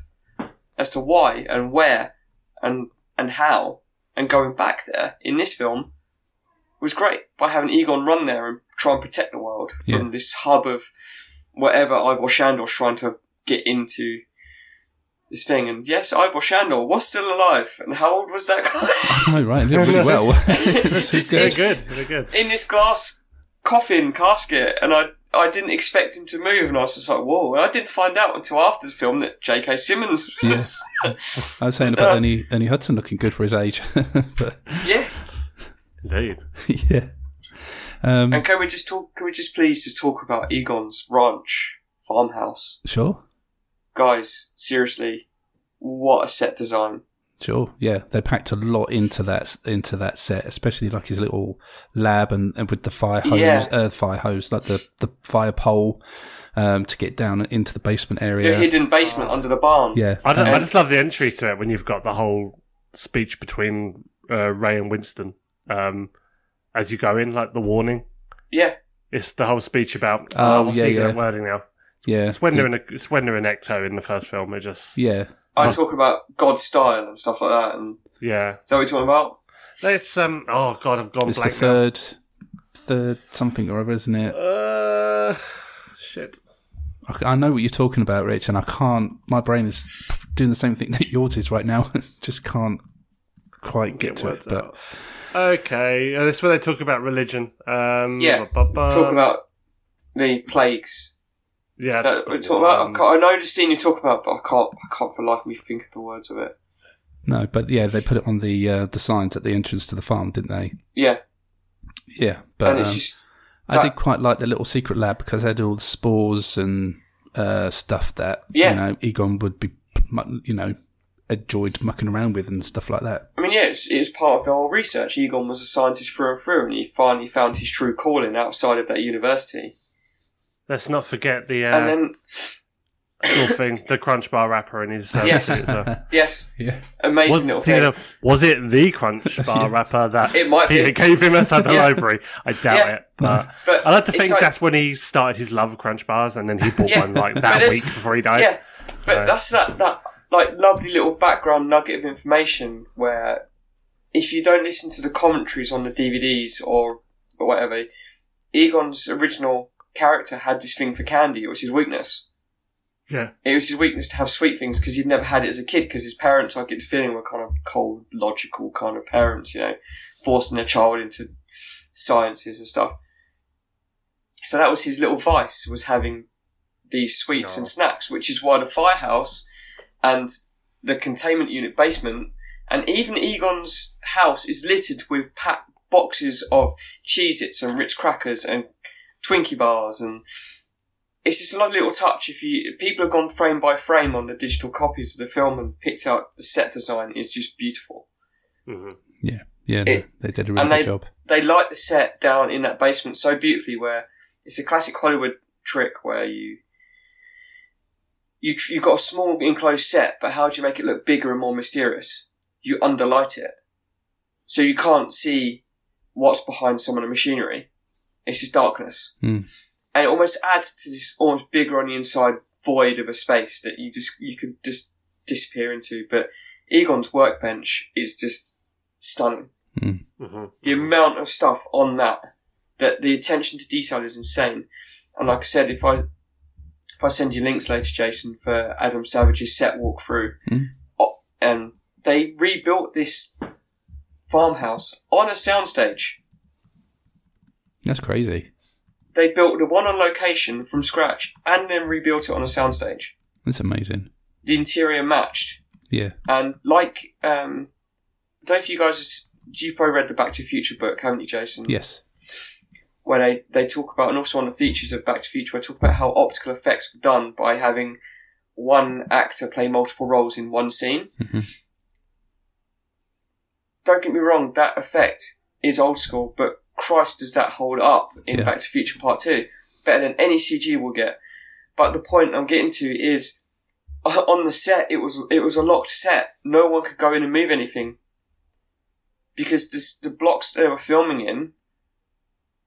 as to why and where and and how and going back there in this film was great by having Egon run there and try and protect the world Yeah. from this hub of whatever Ivor Shandor's trying to get into this thing. And yes, Ivor Shandor was still alive. And how old was that guy? *laughs* I know, right? It did really *laughs* well. *laughs* That's good. They're good. They're good. in this glass coffin casket, and I I didn't expect him to move, and I was just like, whoa. And I didn't find out until after the film that J.K. Simmons was. *laughs* I was saying about Uh, Ernie, Ernie Hudson looking good for his age. *laughs* but yeah. Indeed. *laughs* yeah. Um, And can we just talk? Can we just please just talk about Egon's ranch farmhouse, sure. guys? Seriously, what a set design! Sure, yeah, they packed a lot into that into that set, especially like his little lab and, and with the fire hose, Yeah. uh, fire hose, like the, the fire pole, um, to get down into the basement The area. hidden basement under the barn. Yeah, I, just, I just love the entry to it when you've got the whole speech between uh, Ray and Winston um, as you go in, like the warning. yeah. It's the whole speech about Oh, oh, what's yeah, the yeah. exact wording now? yeah, It's when they're the- in a, it's when they're in Ecto in the first film. It just yeah, I talk about God's style and stuff like that. And yeah. is that what you're talking about? It's um oh god, I've gone it's the blank. now. third, third something or other, isn't it? Uh, shit. I, I know what you're talking about, Rich, and I can't. My brain is doing the same thing *laughs* that yours is right now. *laughs* Just can't quite get, Get to it. words But. Okay, uh, this is where they talk about religion. Um, Yeah. Talk about the plagues. Yeah. Is that's that what the about? I, one. can't, I know the scene you talk talking about, but I can't. I can't for life of me think of the words of it. no, but yeah, they put it on the uh, the signs at the entrance to the farm, didn't they? Yeah, Yeah, but and it's um, just I did quite like the little secret lab because they had all the spores and uh, stuff that Yeah. you know Egon would be, you know, enjoyed mucking around with and stuff like that. I mean, yeah, it's, it's part of the whole research. Egon was a scientist through and through, and he finally found his true calling outside of that university. Let's not forget the and uh, then, little thing, the Crunch Bar wrapper in his. Uh, Yes. as well. yes, Yeah, amazing Was, little thing. of, was it the Crunch *laughs* Bar wrapper that It might be. Peter gave him outside the *laughs* Yeah. library? I doubt Yeah. it, but, But I like to think like- that's when he started his love of Crunch Bars, and then he bought *laughs* Yeah. one like that it's- week before he died. Yeah, but So- that's that that like lovely little background nugget of information where if you don't listen to the commentaries on the DVDs or, or whatever, Egon's original character had this thing for candy. It was his weakness. Yeah. It was his weakness to have sweet things because he'd never had it as a kid because his parents, I get the feeling, were kind of cold, logical kind of parents, you know, forcing their child into sciences and stuff. So that was his little vice, was having these sweets Oh. and snacks, which is why the firehouse and the containment unit basement and even Egon's house is littered with packed boxes of Cheez-Its and Ritz crackers and Twinkie bars and it's just a lovely little touch. If you people have gone frame by frame on the digital copies of the film and picked out the set design, it's just beautiful. hmm yeah, yeah. no, they did a really and good they- job. They light the set down in that basement so beautifully, where it's a classic Hollywood trick where you you you've got a small enclosed set, but how do you make it look bigger and more mysterious? You underlight it, so you can't see what's behind some of the machinery. It's just darkness, Hmm. and it almost adds to this almost bigger on the inside void of a space that you just you could just disappear into. But Egon's workbench is just stunning hmm the amount of stuff on that that the attention to detail is insane and like i said if i if i send you links later jason for adam savage's set walkthrough Mm. and they rebuilt this farmhouse on a soundstage That's crazy. they built the one on location from scratch and then rebuilt it on a soundstage That's amazing. the interior matched Yeah, and like um I don't know if you guys have, you probably read the back to the future book haven't you jason yes, where they, they talk about, and also on the features of Back to the Future, where they talk about how optical effects were done by having one actor play multiple roles in one scene. Mhm. Don't get me wrong, that effect is old school, but Christ does that hold up in Yeah. Back to Future Part 2. Better than any CG will get. But the point I'm getting to is, *laughs* on the set, it was, it was a locked set. No one could go in and move anything. Because this, the blocks they were filming in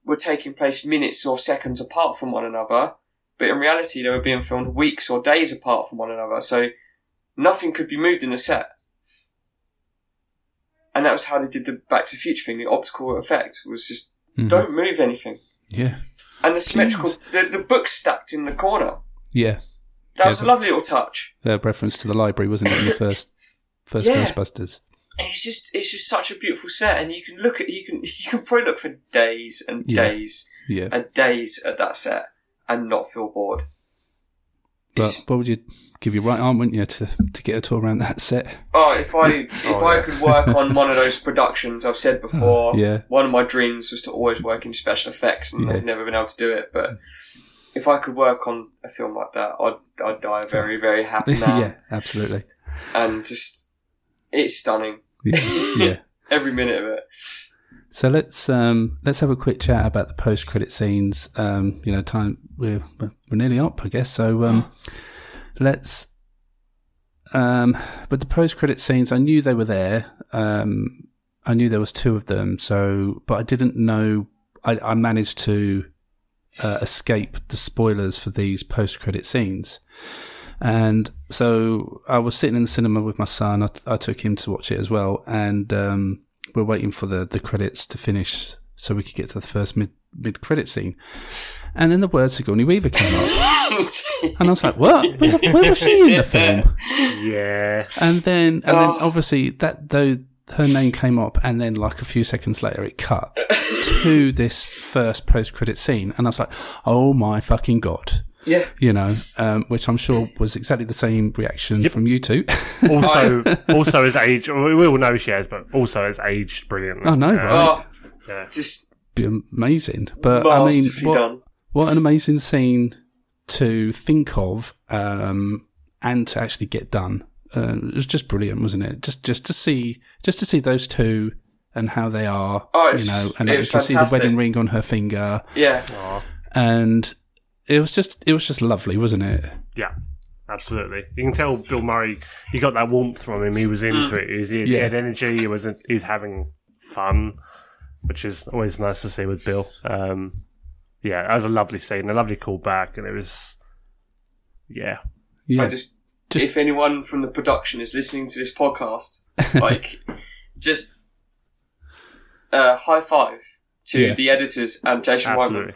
were taking place minutes or seconds apart from one another, but in reality they were being filmed weeks or days apart from one another, so nothing could be moved in the set. And that was how they did the Back to the Future thing. The optical effect was just Mhm. don't move anything, yeah, and the symmetrical the, the book stacked in the corner. yeah. That Yeah, was a lovely little touch. The reference to the library wasn't it in the first first Yeah. Ghostbusters? It's just it's just such a beautiful set, and you can look at you can *laughs* you can probably look for days and Yeah. days Yeah, and days at that set and not feel bored. But what would you give your right arm, wouldn't you, to, to get a tour around that set? Oh, if I *laughs* if Oh, I yeah. could work on one of those *laughs* productions, I've said before. Oh, yeah. One of my dreams was to always work in special effects, and Yeah. I've never been able to do it. But if I could work on a film like that, I'd I'd die a very very happy *laughs* man. yeah, absolutely. And just it's stunning. Yeah. yeah. Every minute of it. So let's um, let's have a quick chat about the post credit scenes. Um, you know, time we're we're nearly up, I guess. So um, let's. Um, but the post credit scenes, I knew they were there. Um, I knew there was two of them. So, but I didn't know. I, I managed to uh, escape the spoilers for these post credit scenes. And so I was sitting in the cinema with my son. I, I took him to watch it as well. And um, we're waiting for the, the credits to finish so we could get to the first mid mid credit scene. And then the word Sigourney Weaver came up. *laughs* and I was like, what? Where, where was she in the film? Yeah. And then, and then Oh. obviously that though her name came up, and then like a few seconds later, it cut to this first post credit scene, and I was like, oh my fucking god. Yeah. You know, um, which I'm sure was exactly the same reaction from you two. *laughs* Also, also has aged. We all know she has, but also has aged brilliantly. I know, Uh, right? Oh, Yeah. just Be amazing. But I mean, what, what an amazing scene to think of um, and to actually get done. Uh, it was just brilliant, wasn't it? Just just to see just to see those two and how they are, Oh, you know, and it you was can see the wedding ring on her finger, Yeah. and it was just it was just lovely, wasn't it? Yeah, absolutely. You can tell Bill Murray. He got that warmth from him. He was into it. He's, he, he Yeah. had energy. He was. He's having fun, which is always nice to see with Bill. Um, yeah, that was a lovely scene, a lovely callback, and it was. Yeah, Yeah, I just, Just- if anyone from the production is listening to this podcast, *laughs* like, just uh, high five to Yeah. the editors and Jason Reitman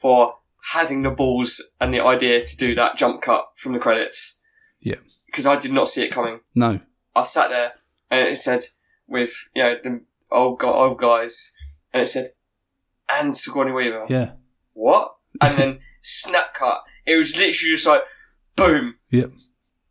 for having the balls and the idea to do that jump cut from the credits. Yeah. Because I did not see it coming. no, I sat there and it said with you know the old old guys, and it said and Sigourney Weaver. yeah, What? And then *laughs* snap cut. It was literally just like boom. Yep.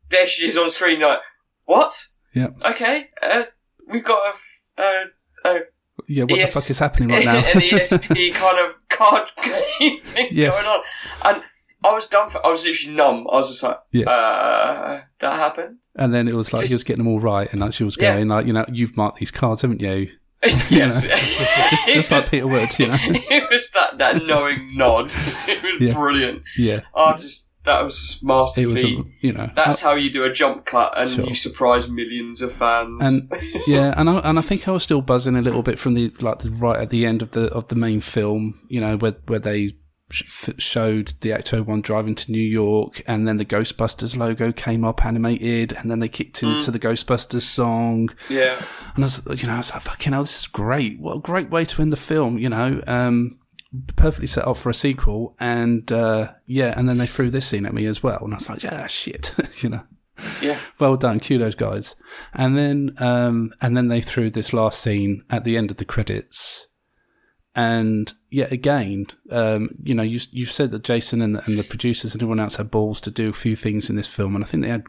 There she is on screen. Like what? Yep. Okay. Uh, we've got a. Uh, a yeah. What the fuck is happening right *laughs* now? an ESP kind of *laughs* card game thing Yes. going on, and I was done. For, I was literally numb. I was just like, Yeah. uh, that happened. and then it was like he was getting them all right, and like she was Yeah. going like, you know, you've marked these cards, haven't you? *laughs* yes. *laughs* Just just like Peter would, you know. *laughs* it was that, that knowing nod. It was Yeah. brilliant. Yeah, I just that was just it masterfully. was, a, you know, That's how you do a jump cut and Sure. you surprise millions of fans. and yeah, and I, and I think I was still buzzing a little bit from the like the right at the end of the of the main film, you know, where where they showed the Ecto One driving to New York, and then the Ghostbusters logo came up animated, and then they kicked into the Ghostbusters song, yeah, and I was, you know, I was like, fucking hell, this is great! What a great way to end the film, you know. Um, perfectly set up for a sequel, and uh, yeah, and then they threw this scene at me as well, and I was like, yeah, shit, *laughs* you know yeah. well done, kudos guys. And then, um, and then they threw this last scene at the end of the credits. And yet again, um, you know, you, you've said that Jason and the, and the producers and everyone else had balls to do a few things in this film. And I think they had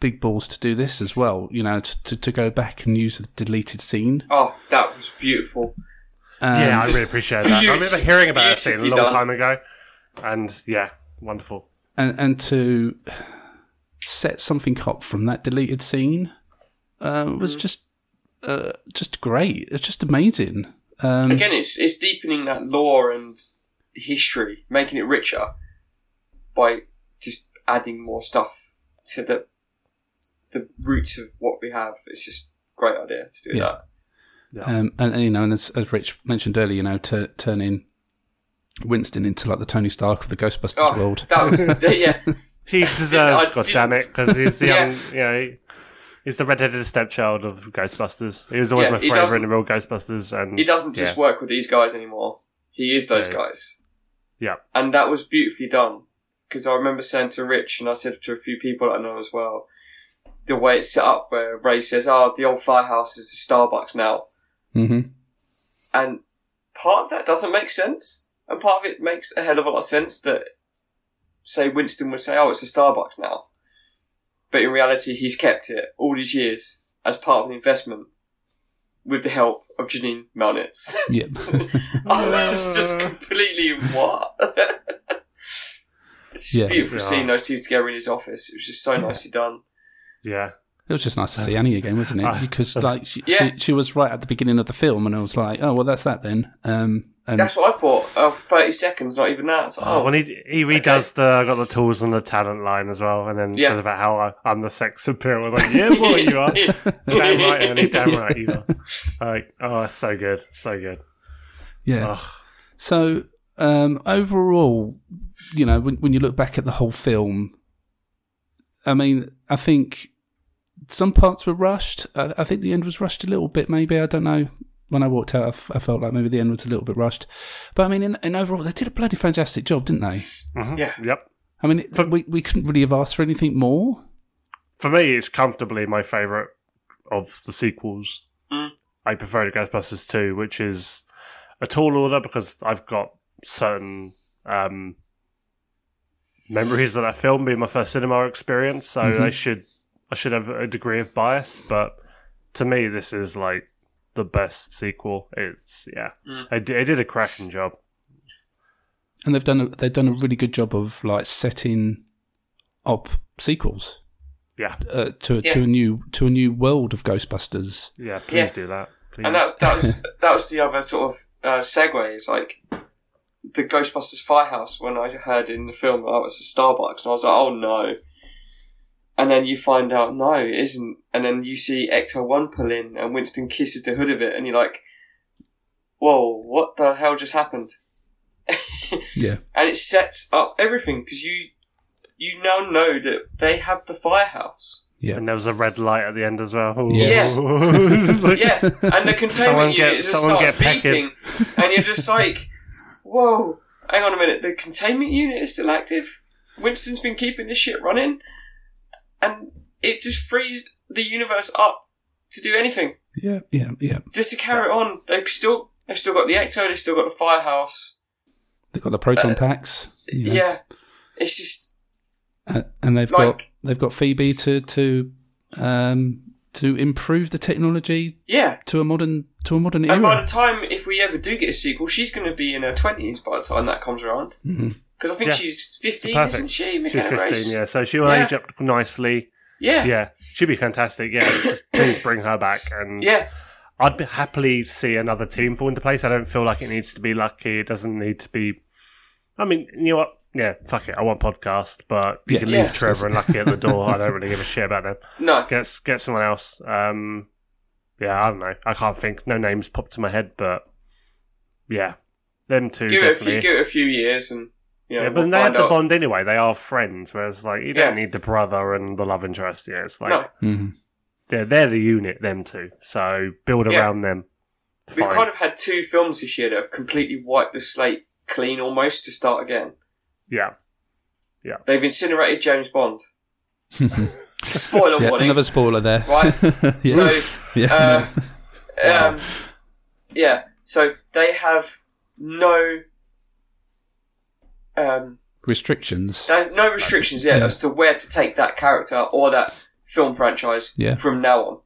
big balls to do this as well, you know, to, to, to go back and use the deleted scene. Oh, that was beautiful. And, yeah, I really appreciate that. I remember hearing about that scene a long done. time ago, and yeah, wonderful. and, and to set something up from that deleted scene, uh, was just, uh, just great. It's just amazing. Um, Again, it's it's deepening that lore and history, making it richer by just adding more stuff to the the roots of what we have. It's just a great idea to do Yeah. that. Um, and, and, you know, and as, as Rich mentioned earlier, you know, to turning Winston into like the Tony Stark of the Ghostbusters Oh, world. that was *laughs* yeah. He *laughs* deserves, I God damn it, because he's the *laughs* Yeah. young, you know, he- he's the redheaded stepchild of Ghostbusters. He was always Yeah, my favourite in the real Ghostbusters, and He doesn't just yeah, work with these guys anymore. He is those Yeah. guys. Yeah, and that was beautifully done. Because I remember saying to Rich, and I said to a few people I know as well, the way it's set up, where Ray says, "Oh, the old firehouse is a Starbucks now," hmm and part of that doesn't make sense, and part of it makes a hell of a lot of sense that say Winston would say, "Oh, it's a Starbucks now," but in reality, he's kept it all these years as part of an investment with the help of Janine Melnitz. *laughs* Yep. oh, that *laughs* was just completely what. *laughs* it's Yeah. beautiful Yeah. seeing those two together in his office. It was just so nicely done. Yeah. It was just nice to see Annie again, wasn't it? Ah, Because like she, Yeah. she, she was right at the beginning of the film, and I was like, oh well, that's that then. Um, and That's what I thought. Oh, 30 seconds, not even that. It's like, Oh, oh, when he he redoes the I got the tools and the talent line as well, and then Yeah. says about how I, I'm the sex appeal. I was like, yeah, boy, you are. damn right, Annie. Damn right, you are. Like, oh, it's so good, so good. yeah. Ugh. So um, overall, you know, when when you look back at the whole film, I mean, I think some parts were rushed. I, I think the end was rushed a little bit. Maybe I don't know. When I walked out, I, f- I felt like maybe the end was a little bit rushed. But I mean, in, in overall, they did a bloody fantastic job, didn't they? Mhm. Yeah. Yep. I mean, it, we we couldn't really have asked for anything more. For me, it's comfortably my favourite of the sequels. Mm. I prefer to Ghostbusters 2, which is a tall order because I've got certain um, memories of that film being my first cinema experience, so Mhm. I should I should have a degree of bias. But to me, this is like the best sequel. It's yeah, Mm. they, did, they did a cracking job. and they've done a, they've done a really good job of like setting up sequels Yeah, uh, to to a new to a new world of Ghostbusters. yeah. Please Yeah. do that. Please. and that was, that was *laughs* that was the other sort of uh, segue. Is like the Ghostbusters firehouse when I heard in the film that it was a Starbucks, and I was like, oh no. And then you find out no, it isn't. And then you see Ecto One pull in, and Winston kisses the hood of it, and you're like, whoa, what the hell just happened? *laughs* Yeah, and it sets up everything because you you now know that they have the firehouse. yeah, and there was a red light at the end as well. Yes. *laughs* Like- Yeah, and the *laughs* containment Someone unit get- just someone starts get beeping, pecking. and you're just like, "Whoa, hang on a minute! The containment unit is still active. Winston's been keeping this shit running, and it just frees the universe up to do anything, yeah, yeah, yeah. just to carry on. They've still they've still got the Ecto, they've still got the firehouse. They've got the proton packs. You know, Yeah, it's just uh, and they've Like- got they've got Phoebe to to um to improve the technology yeah. to a modern to a modern And by the time, if we ever do get a sequel, she's going to be in her twenties by the time that comes around. Mhm. Because I think Yeah. she's fifteen, Perfect. isn't she? She's 15, Grace? yeah. So she'll Yeah. age up nicely. Yeah. Yeah, she'd be fantastic. Yeah, just please bring her back. And Yeah. I'd be happily see another team fall into place. I don't feel like it needs to be lucky. It doesn't need to be. I mean, you know what? Yeah, fuck it. I want podcast, but you Yeah. can leave Yeah. Trevor and Lucky at the door. I don't really give a shit about them. No. Get get someone else. Um, yeah, I don't know. I can't think. No names popped to my head, but yeah, them two Give it, a few, give it a few years and you know, Yeah, but we'll they have find the out. bond anyway. They are friends, whereas like you don't Yeah. need the brother and the love interest. Yeah, it's like No. Mhm. they're they're the unit, them two. So build Yeah. around them. We've Fine. kind of had two films this year that have completely wiped the slate clean almost to start again. yeah, yeah. They've incinerated James Bond. *laughs* Spoiler Yeah, warning. another spoiler there. Right? *laughs* yeah, So, yeah, uh, um, yeah, so they have no um, restrictions. no, no restrictions yet Yeah. as to where to take that character or that film franchise Yeah. from now on.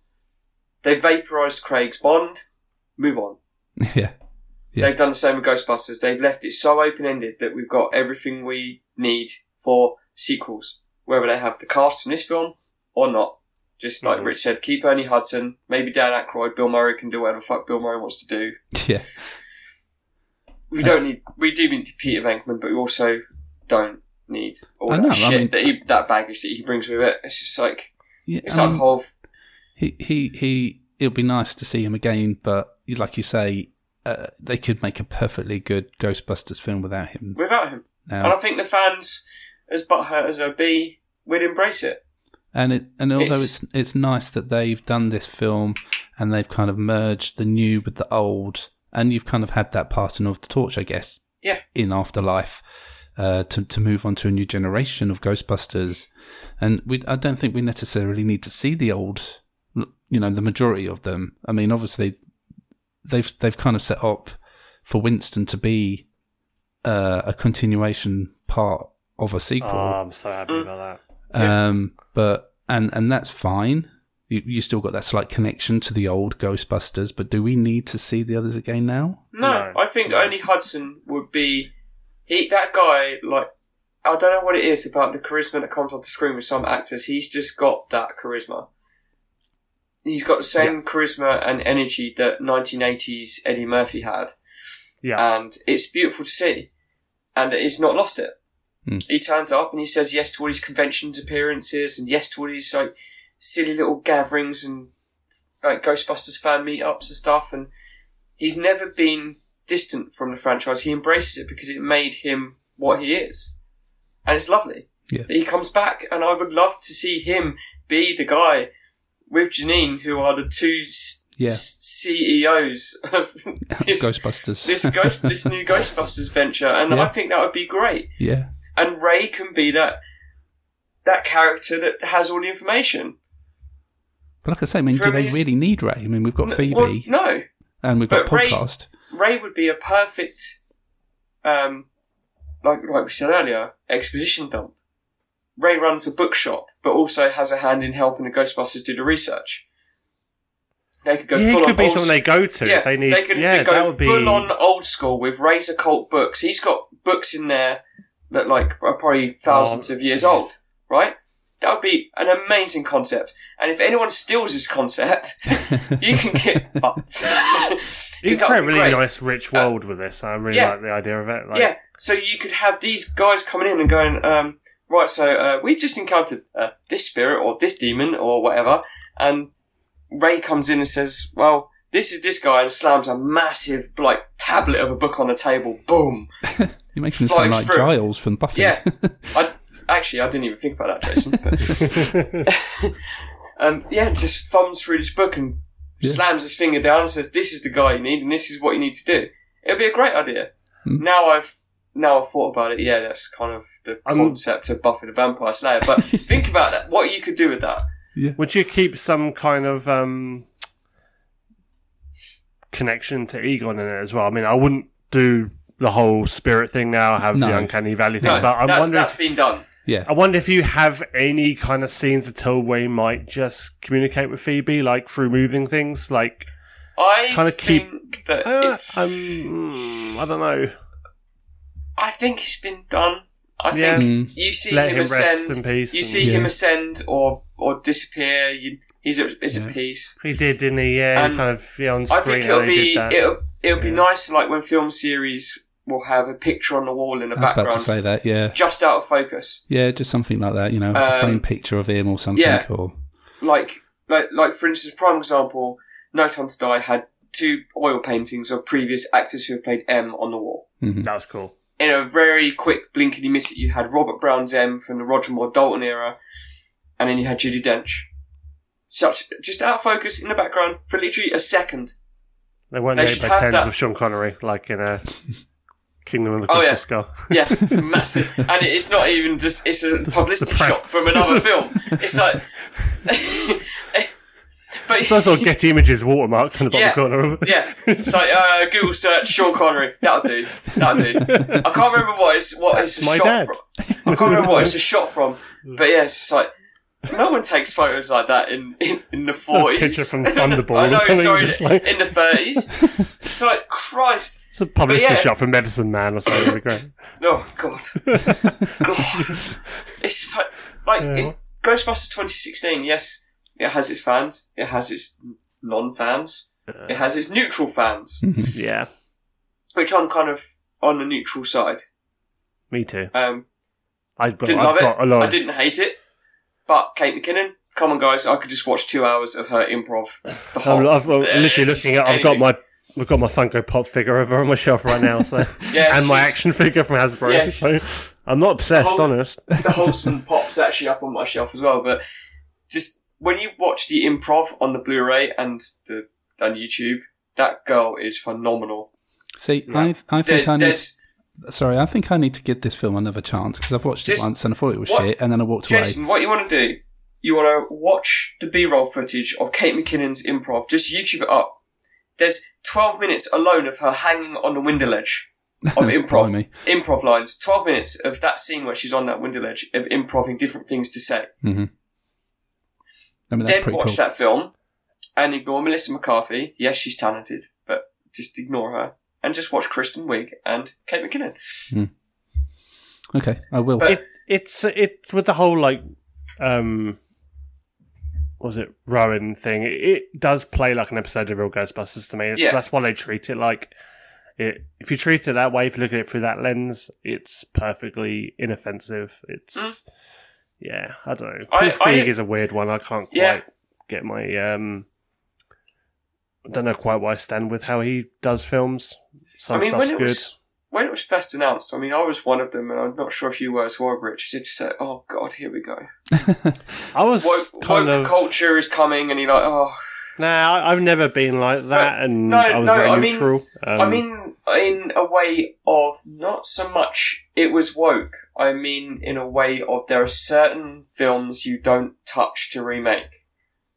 They vaporized Craig's Bond. Move on. *laughs* yeah, Yeah. They've done the same with Ghostbusters. They've left it so open ended that we've got everything we need for sequels, whether they have the cast from this film or not. Just like Mhm. Rich said, keep Ernie Hudson, maybe Dan Aykroyd, Bill Murray can do whatever the fuck Bill Murray wants to do. *laughs* yeah. We don't need, we do need Peter Venkman, but we also don't need all I that know, I shit mean- that he, that baggage that he brings with it. It's just like yeah it's I like mean, whole. he he he. It'll be nice to see him again, but like you say, uh, they could make a perfectly good Ghostbusters film without him. without him. And I think the fans, as butthurt as they'll be, would embrace it. And it and although It's- it's it's nice that they've done this film and they've kind of merged the new with the old, and you've kind of had that passing of the torch, I guess, Yeah. in Afterlife, uh, to to move on to a new generation of Ghostbusters, and we I don't think we necessarily need to see the old, you know, the majority of them. I mean, obviously, they've they've kind of set up for Winston to be uh, a continuation part of a sequel. Oh, I'm so happy about that. Um, but and and that's fine. You, you still got that slight connection to the old Ghostbusters, but do we need to see the others again now? No, No. I think only Hudson would be. He that guy like I don't know what it is about the charisma that comes off the screen with some actors. He's just got that charisma. He's got the same charisma and energy that 1980s Eddie Murphy had, Yeah. and it's beautiful to see. And he's not lost it. Hmm. He turns up and he says yes to all his conventions appearances and yes to all these like silly little gatherings and like Ghostbusters fan meetups and stuff. And he's never been distant from the franchise. He embraces it because it made him what he is, and it's lovely. Yeah. that he comes back, and I would love to see him be the guy with Janine, who are the two Yeah. s- CEOs of *laughs* this Ghostbusters. this ghost this new *laughs* Ghostbusters venture, and Yeah. I think that would be great. yeah. And Ray can be that that character that has all the information. But like I say, I mean, do they his- really need Ray? I mean, we've got Phoebe Well, no, and we've got but Ray- podcast. Ray would be a perfect, um, like like we said earlier, exposition dump. Ray runs a bookshop, but also has a hand in helping the Ghostbusters do the research. They could go yeah, full it on could be old something they go to. Yeah, if they need. they could yeah, go that would be. full on old school with Ray's occult books. He's got books in there that like are probably thousands Oh, of years yes. old, right? That would be an amazing concept. And if anyone steals this concept, *laughs* you can get fucked. *laughs* You 'Cause can create a really great. nice, rich world with this. I really yeah. like the idea of it. Like, yeah, so you could have these guys coming in and going, um, right, so uh, we've just encountered uh, this spirit or this demon or whatever, and Ray comes in and says, well, this is this guy, and slams a massive, like, tablet of a book on the table. Boom. *laughs* You're making him sound like through. Giles from Buffy. Yeah. I, actually, I didn't even think about that, Jason. But um, yeah, just thumbs through this book and slams his finger down and says, "This is the guy you need, and this is what you need to do." It'll be a great idea. Now I've now I've thought about it. Yeah, that's kind of the Um, concept of Buffy the Vampire Slayer. But *laughs* think about that. What you could do with that. Would you keep some kind of um, connection to Egon in it as well? I mean, I wouldn't do the whole spirit thing now, have No. the uncanny valley thing, No, but I that's, wonder. that's If, been done. Yeah. I wonder if you have any kind of scenes at all where you might just communicate with Phoebe, like through moving things, like I Kinda keep- that uh, if um, I don't know. I think it's been done. I Yeah. think you see Let him, him rest ascend. in peace You and- see him ascend or or disappear. You, he's at, he's Yeah. at peace. He did, didn't he? Yeah, And kind of yeah, on I think it'll be it'll it'll be nice, like when film series will have a picture on the wall in the I was about background, to say that. Yeah. just out of focus. Yeah, just something like that. You know, a Um, framed picture of him or something. yeah. Or Like like like for instance, prime example, No Time to Die had two oil paintings of previous actors who have played M on the wall. that was cool. in a very quick blink and you miss it, you had Robert Brown's M from the Roger Moore Dalton era, and then you had Judi Dench. Such just out of focus in the background for literally a second. They weren't They made by have tens that. of Sean Connery, like in a *laughs* Kingdom of the Oh, Crystal yeah. Skull. Yeah, *laughs* massive, and it's not even just it's a publicity shot from another film. It's like, *laughs* but It's also *laughs* Getty Images watermarked in the bottom Yeah. corner of it. Yeah, it's like uh, Google search Sean Connery. That'll do. That'll do. I can't remember what it's what it's a my shot dad. from. I can't remember what it's a shot from. But yeah, it's like no one takes photos like that in in, in the a forties. picture from *laughs* Thunderball I or know. Sorry, it's like- in the thirties. it's like Christ. It's a publicity yeah. shot for Medicine Man or something. That'd be great. *laughs* Oh God. God. It's just like like in Ghostbusters 2016. Yes, it has its fans. It has its non-fans. It has its neutral fans, *laughs* Yeah, which I'm kind of on the neutral side. me too. Um, I've got, didn't I've love got it. a lot I didn't hate it. But Kate McKinnon, come on, guys! I could just watch two hours of her improv. The I'm, whole, I've, I'm literally looking at. I've got my. We've got my Funko Pop figure over on my shelf right now, so *laughs* Yeah, and my action figure from Hasbro. Yeah. So I'm not obsessed, whole- honest. the wholesome pop's actually up on my shelf as well. But just when you watch the improv on the Blu-ray and the on YouTube, that girl is phenomenal. see, I've I think There- I need. there's Sorry, I think I need to give this film another chance because I've watched Just- it once and I thought it was what- shit, and then I walked away. Jason, what you want to do? You want to watch the B-roll footage of Kate McKinnon's improv. Just YouTube it up. There's 12 minutes alone of her hanging on the window ledge. of *laughs* improv improv lines. Twelve minutes of that scene where she's on that window ledge of improving different things to say. Mm-hmm. I mean, that's then pretty watch cool. that film and ignore Melissa McCarthy. Yes, she's talented, but just ignore her and just watch Kristen Wiig and Kate McKinnon. Okay, I will. But- it, it's it's with the whole like um was it Rowan thing? It, it does play like an episode of Real Ghostbusters to me. It's, Yeah. That's why they treat it like it. If you treat it that way, if you look at it through that lens, it's perfectly inoffensive. It's yeah, I don't know. Hmm. I- Paul I- is a weird one. I can't quite get my um. I don't know quite where I stand with how he does films. Some I mean, stuff's when it good. was when it was first announced, I mean, I was one of them, and I'm not sure if you were as well, Rich. It's just, say, oh god, here we go. *laughs* I was Woke, kind woke of culture is coming, and you're like, oh. Nah, I've never been like that, and no, I was no, very I mean- neutral. um, I mean, in a way of not so much it was woke. I mean, in a way of there are certain films you don't touch to remake.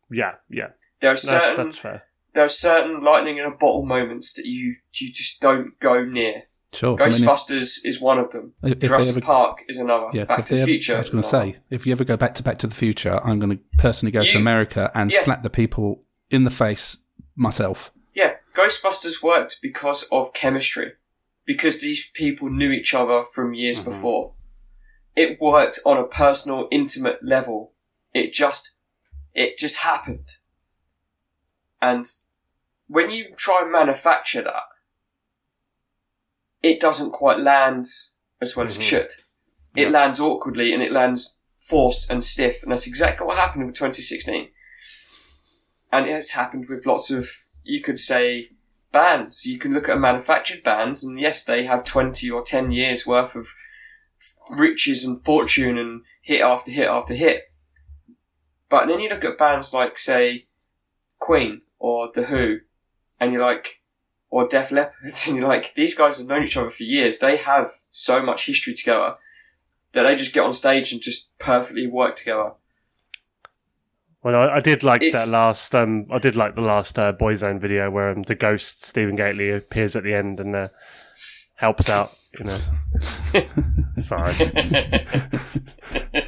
yeah, yeah, There are certain that's fair. There are certain lightning in a bottle moments that you you just don't go near. Sure. I mean, if- Ghostbusters is one of them. If Jurassic ever- Park is another. Yeah, Back to the ever- Future. I was going to say, if you ever go back to Back to the Future, I'm going to personally go to America and Yeah. slap the people in the face myself. Yeah, Ghostbusters worked because of chemistry, because these people knew each other from years Mm-hmm. before. It worked on a personal, intimate level. It just, it just happened. And when you try and manufacture that, it doesn't quite land as well as it Mm-hmm. should. It lands awkwardly and it lands forced and stiff, and that's exactly what happened with 2016 and it's happened with lots of you could say bands. You can look at manufactured bands and yes they have 20 or 10 years worth of riches and fortune and hit after hit after hit. But then you look at bands like say queen or the who and you're like or def leppard *laughs* and you're like these guys have known each other for years they have so much history together that they just get on stage and just perfectly work together Well, I, I did like It's- that last. Um, I did like the last uh, Boyzone video where um, the ghost Stephen Gately appears at the end and uh, helps out. You know, *laughs* sorry. *laughs*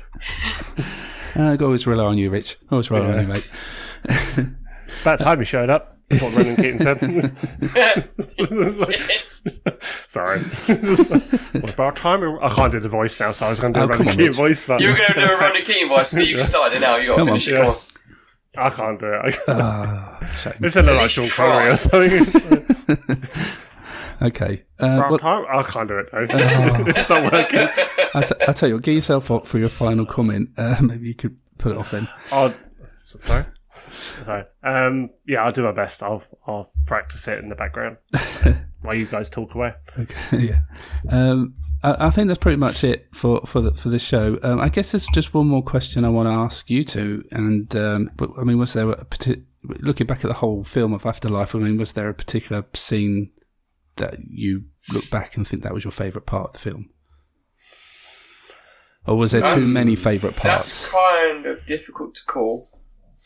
Uh, I always rely on you, Rich. Always rely on you, mate. About time he showed up. That's what Ronan Keating said. *laughs* sorry. *laughs* what about time? I can't do the voice now, so I was going to do Oh, a come Ronan on, Keating voice. But you were going to do a Ronnie *laughs* Keane voice and you started it now you got to Come on. finish it Yeah. Go on. I can't do it. I can't. Shame. It's a little like least Sean Connery try. or something. Okay. Uh, About well, time? I can't do it though. it's not working. I t- I tell you what, get yourself up for your final comment. Uh, maybe you could put it off then. I'll, sorry. Sorry. Um, yeah, I'll do my best. I'll I'll practice it in the background *laughs* while you guys talk away. Okay, *laughs* yeah. Um, I, I think that's pretty much it for for the, for the show. Um, I guess there's just one more question I want to ask you two. And um, I mean, was there a parti- looking back at the whole film of Afterlife? I mean, was there a particular scene that you look back and think that was your favourite part of the film? Or was there too many favourite parts? That's kind of difficult to call.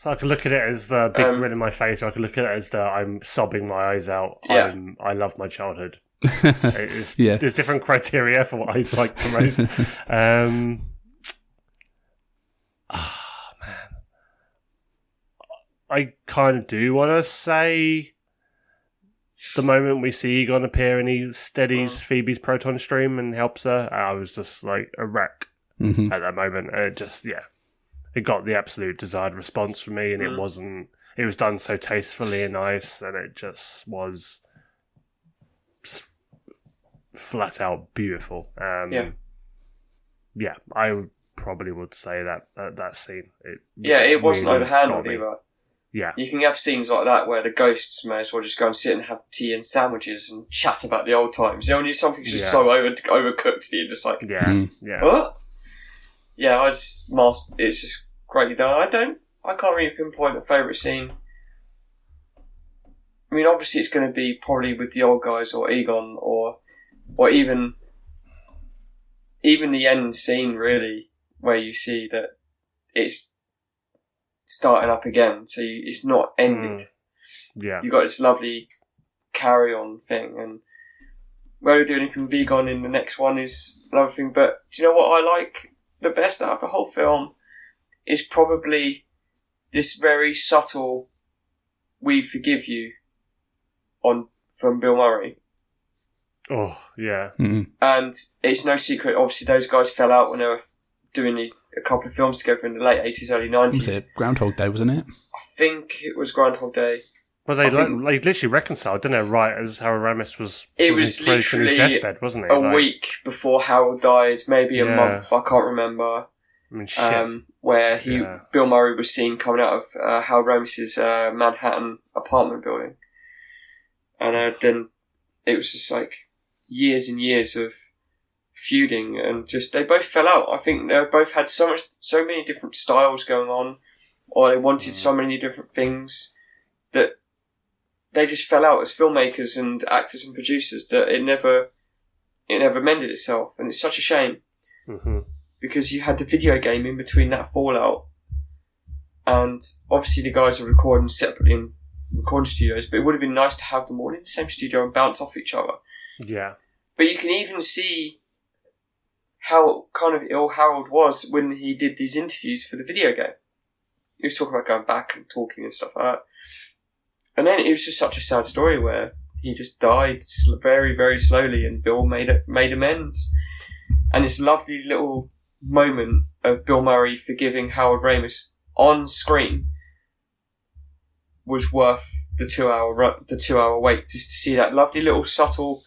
So I could look at it as the big Um, grin in my face, or I could look at it as the I'm sobbing my eyes out. Yeah. I'm, I love my childhood. *laughs* It's, Yeah. There's different criteria for what I like the most. *laughs* um, ah, man. I kind of do want to say the moment we see Egon appear and he steadies Phoebe's proton stream and helps her, I was just like a wreck hmm at that moment. And it just, yeah, it got the absolute desired response from me, and it wasn't. It was done so tastefully and nice, and it just was flat out beautiful. Um, Yeah. yeah, I probably would say that that, that scene. It Yeah, it wasn't really overhandled either. Yeah, You can have scenes like that where the ghosts may as well just go and sit and have tea and sandwiches and chat about the old times. You know, when you- something's just Yeah. so over overcooked that you're just like, yeah, Mm. yeah. what? Yeah, I just master. It's just done. I don't. I can't really pinpoint a favourite scene. I mean, obviously, it's going to be probably with the old guys or Egon or, or even, even the end scene really, where you see that it's starting up again. So you, it's not ended hmm. Yeah, you got this lovely carry on thing and whether we do anything vegan in the next one is another thing. But do you know what I like the best out of the whole film is probably this very subtle "We forgive you" on from Bill Murray. Oh yeah. Mm-hmm. And it's no secret, obviously, those guys fell out when they were doing a, a couple of films together in the late 80s, early 90s. Was it Groundhog Day, wasn't it? I think it was Groundhog Day. Well, they like, they literally reconciled, didn't they? Right as Harold Ramis was It was in his literally deathbed, wasn't it? a Like, week before Harold died, maybe a Yeah. month, I can't remember. I mean. Um, where he, Yeah. Bill Murray was seen coming out of uh, Harold Ramis's uh, Manhattan apartment building, and uh, then it was just like years and years of feuding, and just they both fell out. I think they both had so much, so many different styles going on, or they wanted so many different things that they just fell out as filmmakers and actors and producers that it never, it never mended itself, and it's such a shame Mhm. because you had the video game in between that fallout, and obviously the guys are recording separately in recording studios. But it would have been nice to have them all in the same studio and bounce off each other. Yeah. But you can even see how kind of ill Harold was when he did these interviews for the video game. He was talking about going back and talking and stuff like that. And then it was just such a sad story where he just died very, very slowly, and Bill made it, made amends. And this lovely little moment of Bill Murray forgiving Harold Ramis on screen was worth the two hour the two hour wait just to see that lovely little subtle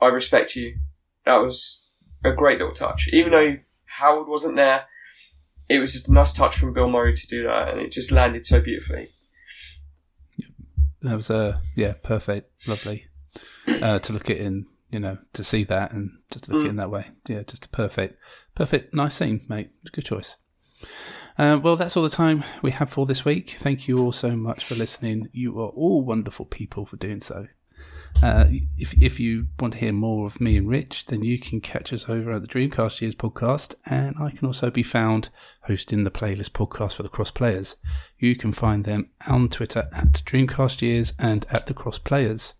I respect you. That was a great little touch. Even though Harold wasn't there, it was just a nice touch from Bill Murray to do that, and it just landed so beautifully. That was a yeah, perfect, lovely. Uh, to look at in, you know, to see that and just look at it in that way. Yeah, just a perfect, perfect, nice scene, mate. Good choice. Uh, well, that's all the time we have for this week. Thank you all so much for listening. You are all wonderful people for doing so. Uh, if if you want to hear more of me and Rich, then you can catch us over at the Dreamcast Years podcast, and I can also be found hosting the playlist podcast for the Cross Players. You can find them on Twitter at Dreamcast Years and at the Cross Players.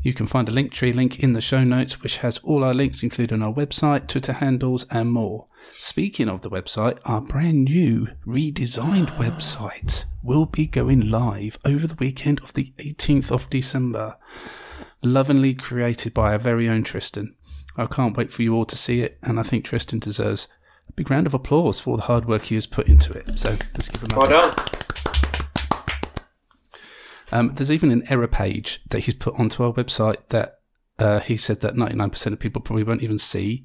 You can find a Linktree link in the show notes, which has all our links, including our website, Twitter handles, and more. Speaking of the website, our brand new redesigned website will be going live over the weekend of the 18th of December. Lovingly created by our very own Tristan. I can't wait for you all to see it, and I think Tristan deserves a big round of applause for the hard work he has put into it. So let's give him a Well done. Um, there's even an error page that he's put onto our website that uh, he said that 99% of people probably won't even see.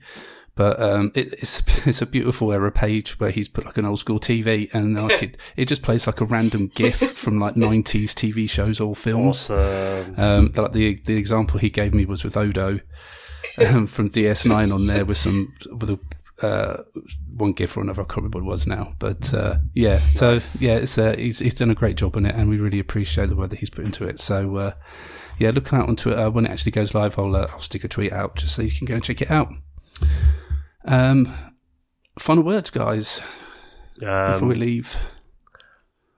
But um, it, it's *laughs* it's a beautiful error page where he's put like an old school TV and *laughs* like it, it just plays like a random GIF from like *laughs* 90s TV shows or films. Awesome. Um, the, like the the example he gave me was with Odo um, from DS9 on there with some with a uh, one GIF or another. I can't remember what it was now, but uh, yeah. So yeah, it's uh, he's he's done a great job on it, and we really appreciate the work that he's put into it. So uh, yeah, look out on Twitter when it actually goes live. I'll uh, I'll stick a tweet out just so you can go and check it out. Um, final words, guys, before we Um, leave.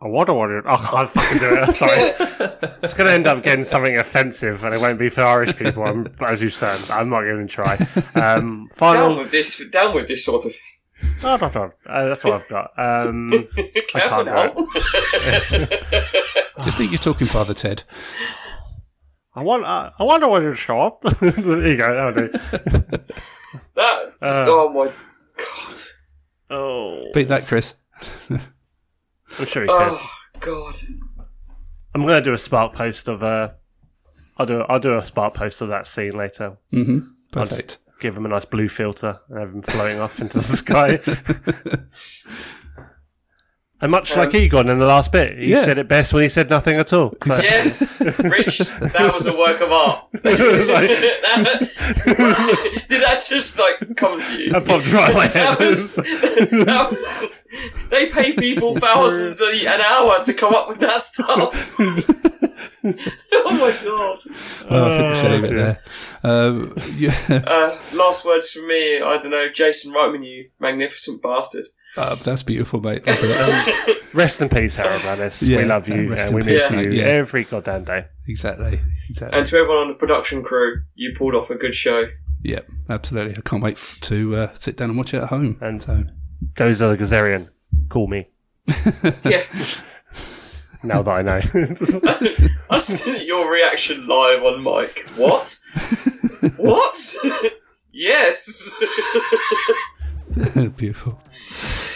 I wonder what it. Oh, I can't fucking do it. *laughs* Sorry. it's going to end up getting something offensive, and it won't be for Irish people. I'm, as you said, I'm not going to try. Um, Down final. with this. Down with this sort of. Oh, no, no. Uh, that's what I've got. Um, *laughs* I can't do it. *laughs* Just think you're talking, Father Ted. I want. Uh, I wonder what it'll show up. there you go. That'll do. That's Uh, oh my god. Oh, Beat that, Chris. I'm sure you could. Oh god. I'm going to do a spark post of. Uh, I'll do. I'll do a spark post of that scene later. Mm-hmm. I'll just Perfect. give him a nice blue filter and have him floating off into the sky. *laughs* *laughs* and much like Egon in the last bit, he Yeah. said it best when he said nothing at all. So- Yeah, *laughs* Rich, that was a work of art. *laughs* was like- *laughs* Did that just like come to you? That popped right in my That head. was, that- they pay people thousands a, an hour to come up with that stuff. oh my god. Well, I think we should Oh, leave it there. Um, yeah, Uh, last words from me. I don't know, Jason Reitman, you magnificent bastard. Uh, that's beautiful, mate. Love it. Rest in peace, Harold Ramis. Yeah, we love you and rest and we in miss peace, you yeah. every goddamn day. exactly, exactly. And to everyone on the production crew, you pulled off a good show. Yep, absolutely. I can't wait f- to uh, sit down and watch it at home. And- so, Gozer the Gozerian, call me. *laughs* Yeah. *laughs* Now that I know. *laughs* I see your reaction live on mic. What? what? yes. beautiful.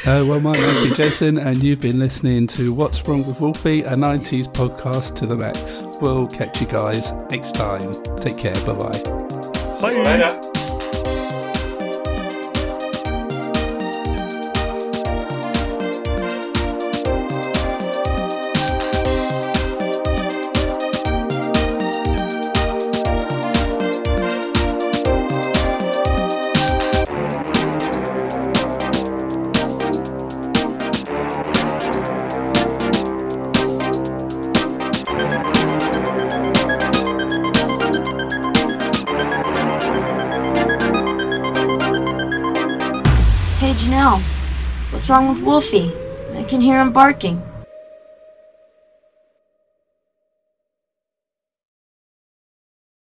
Uh, well, my name's Jason, and you've been listening to What's Wrong with Wolfie, a 90s podcast to the max. We'll catch you guys next time. Take care. Bye bye. Bye. What's wrong with Wolfie? I can hear him barking.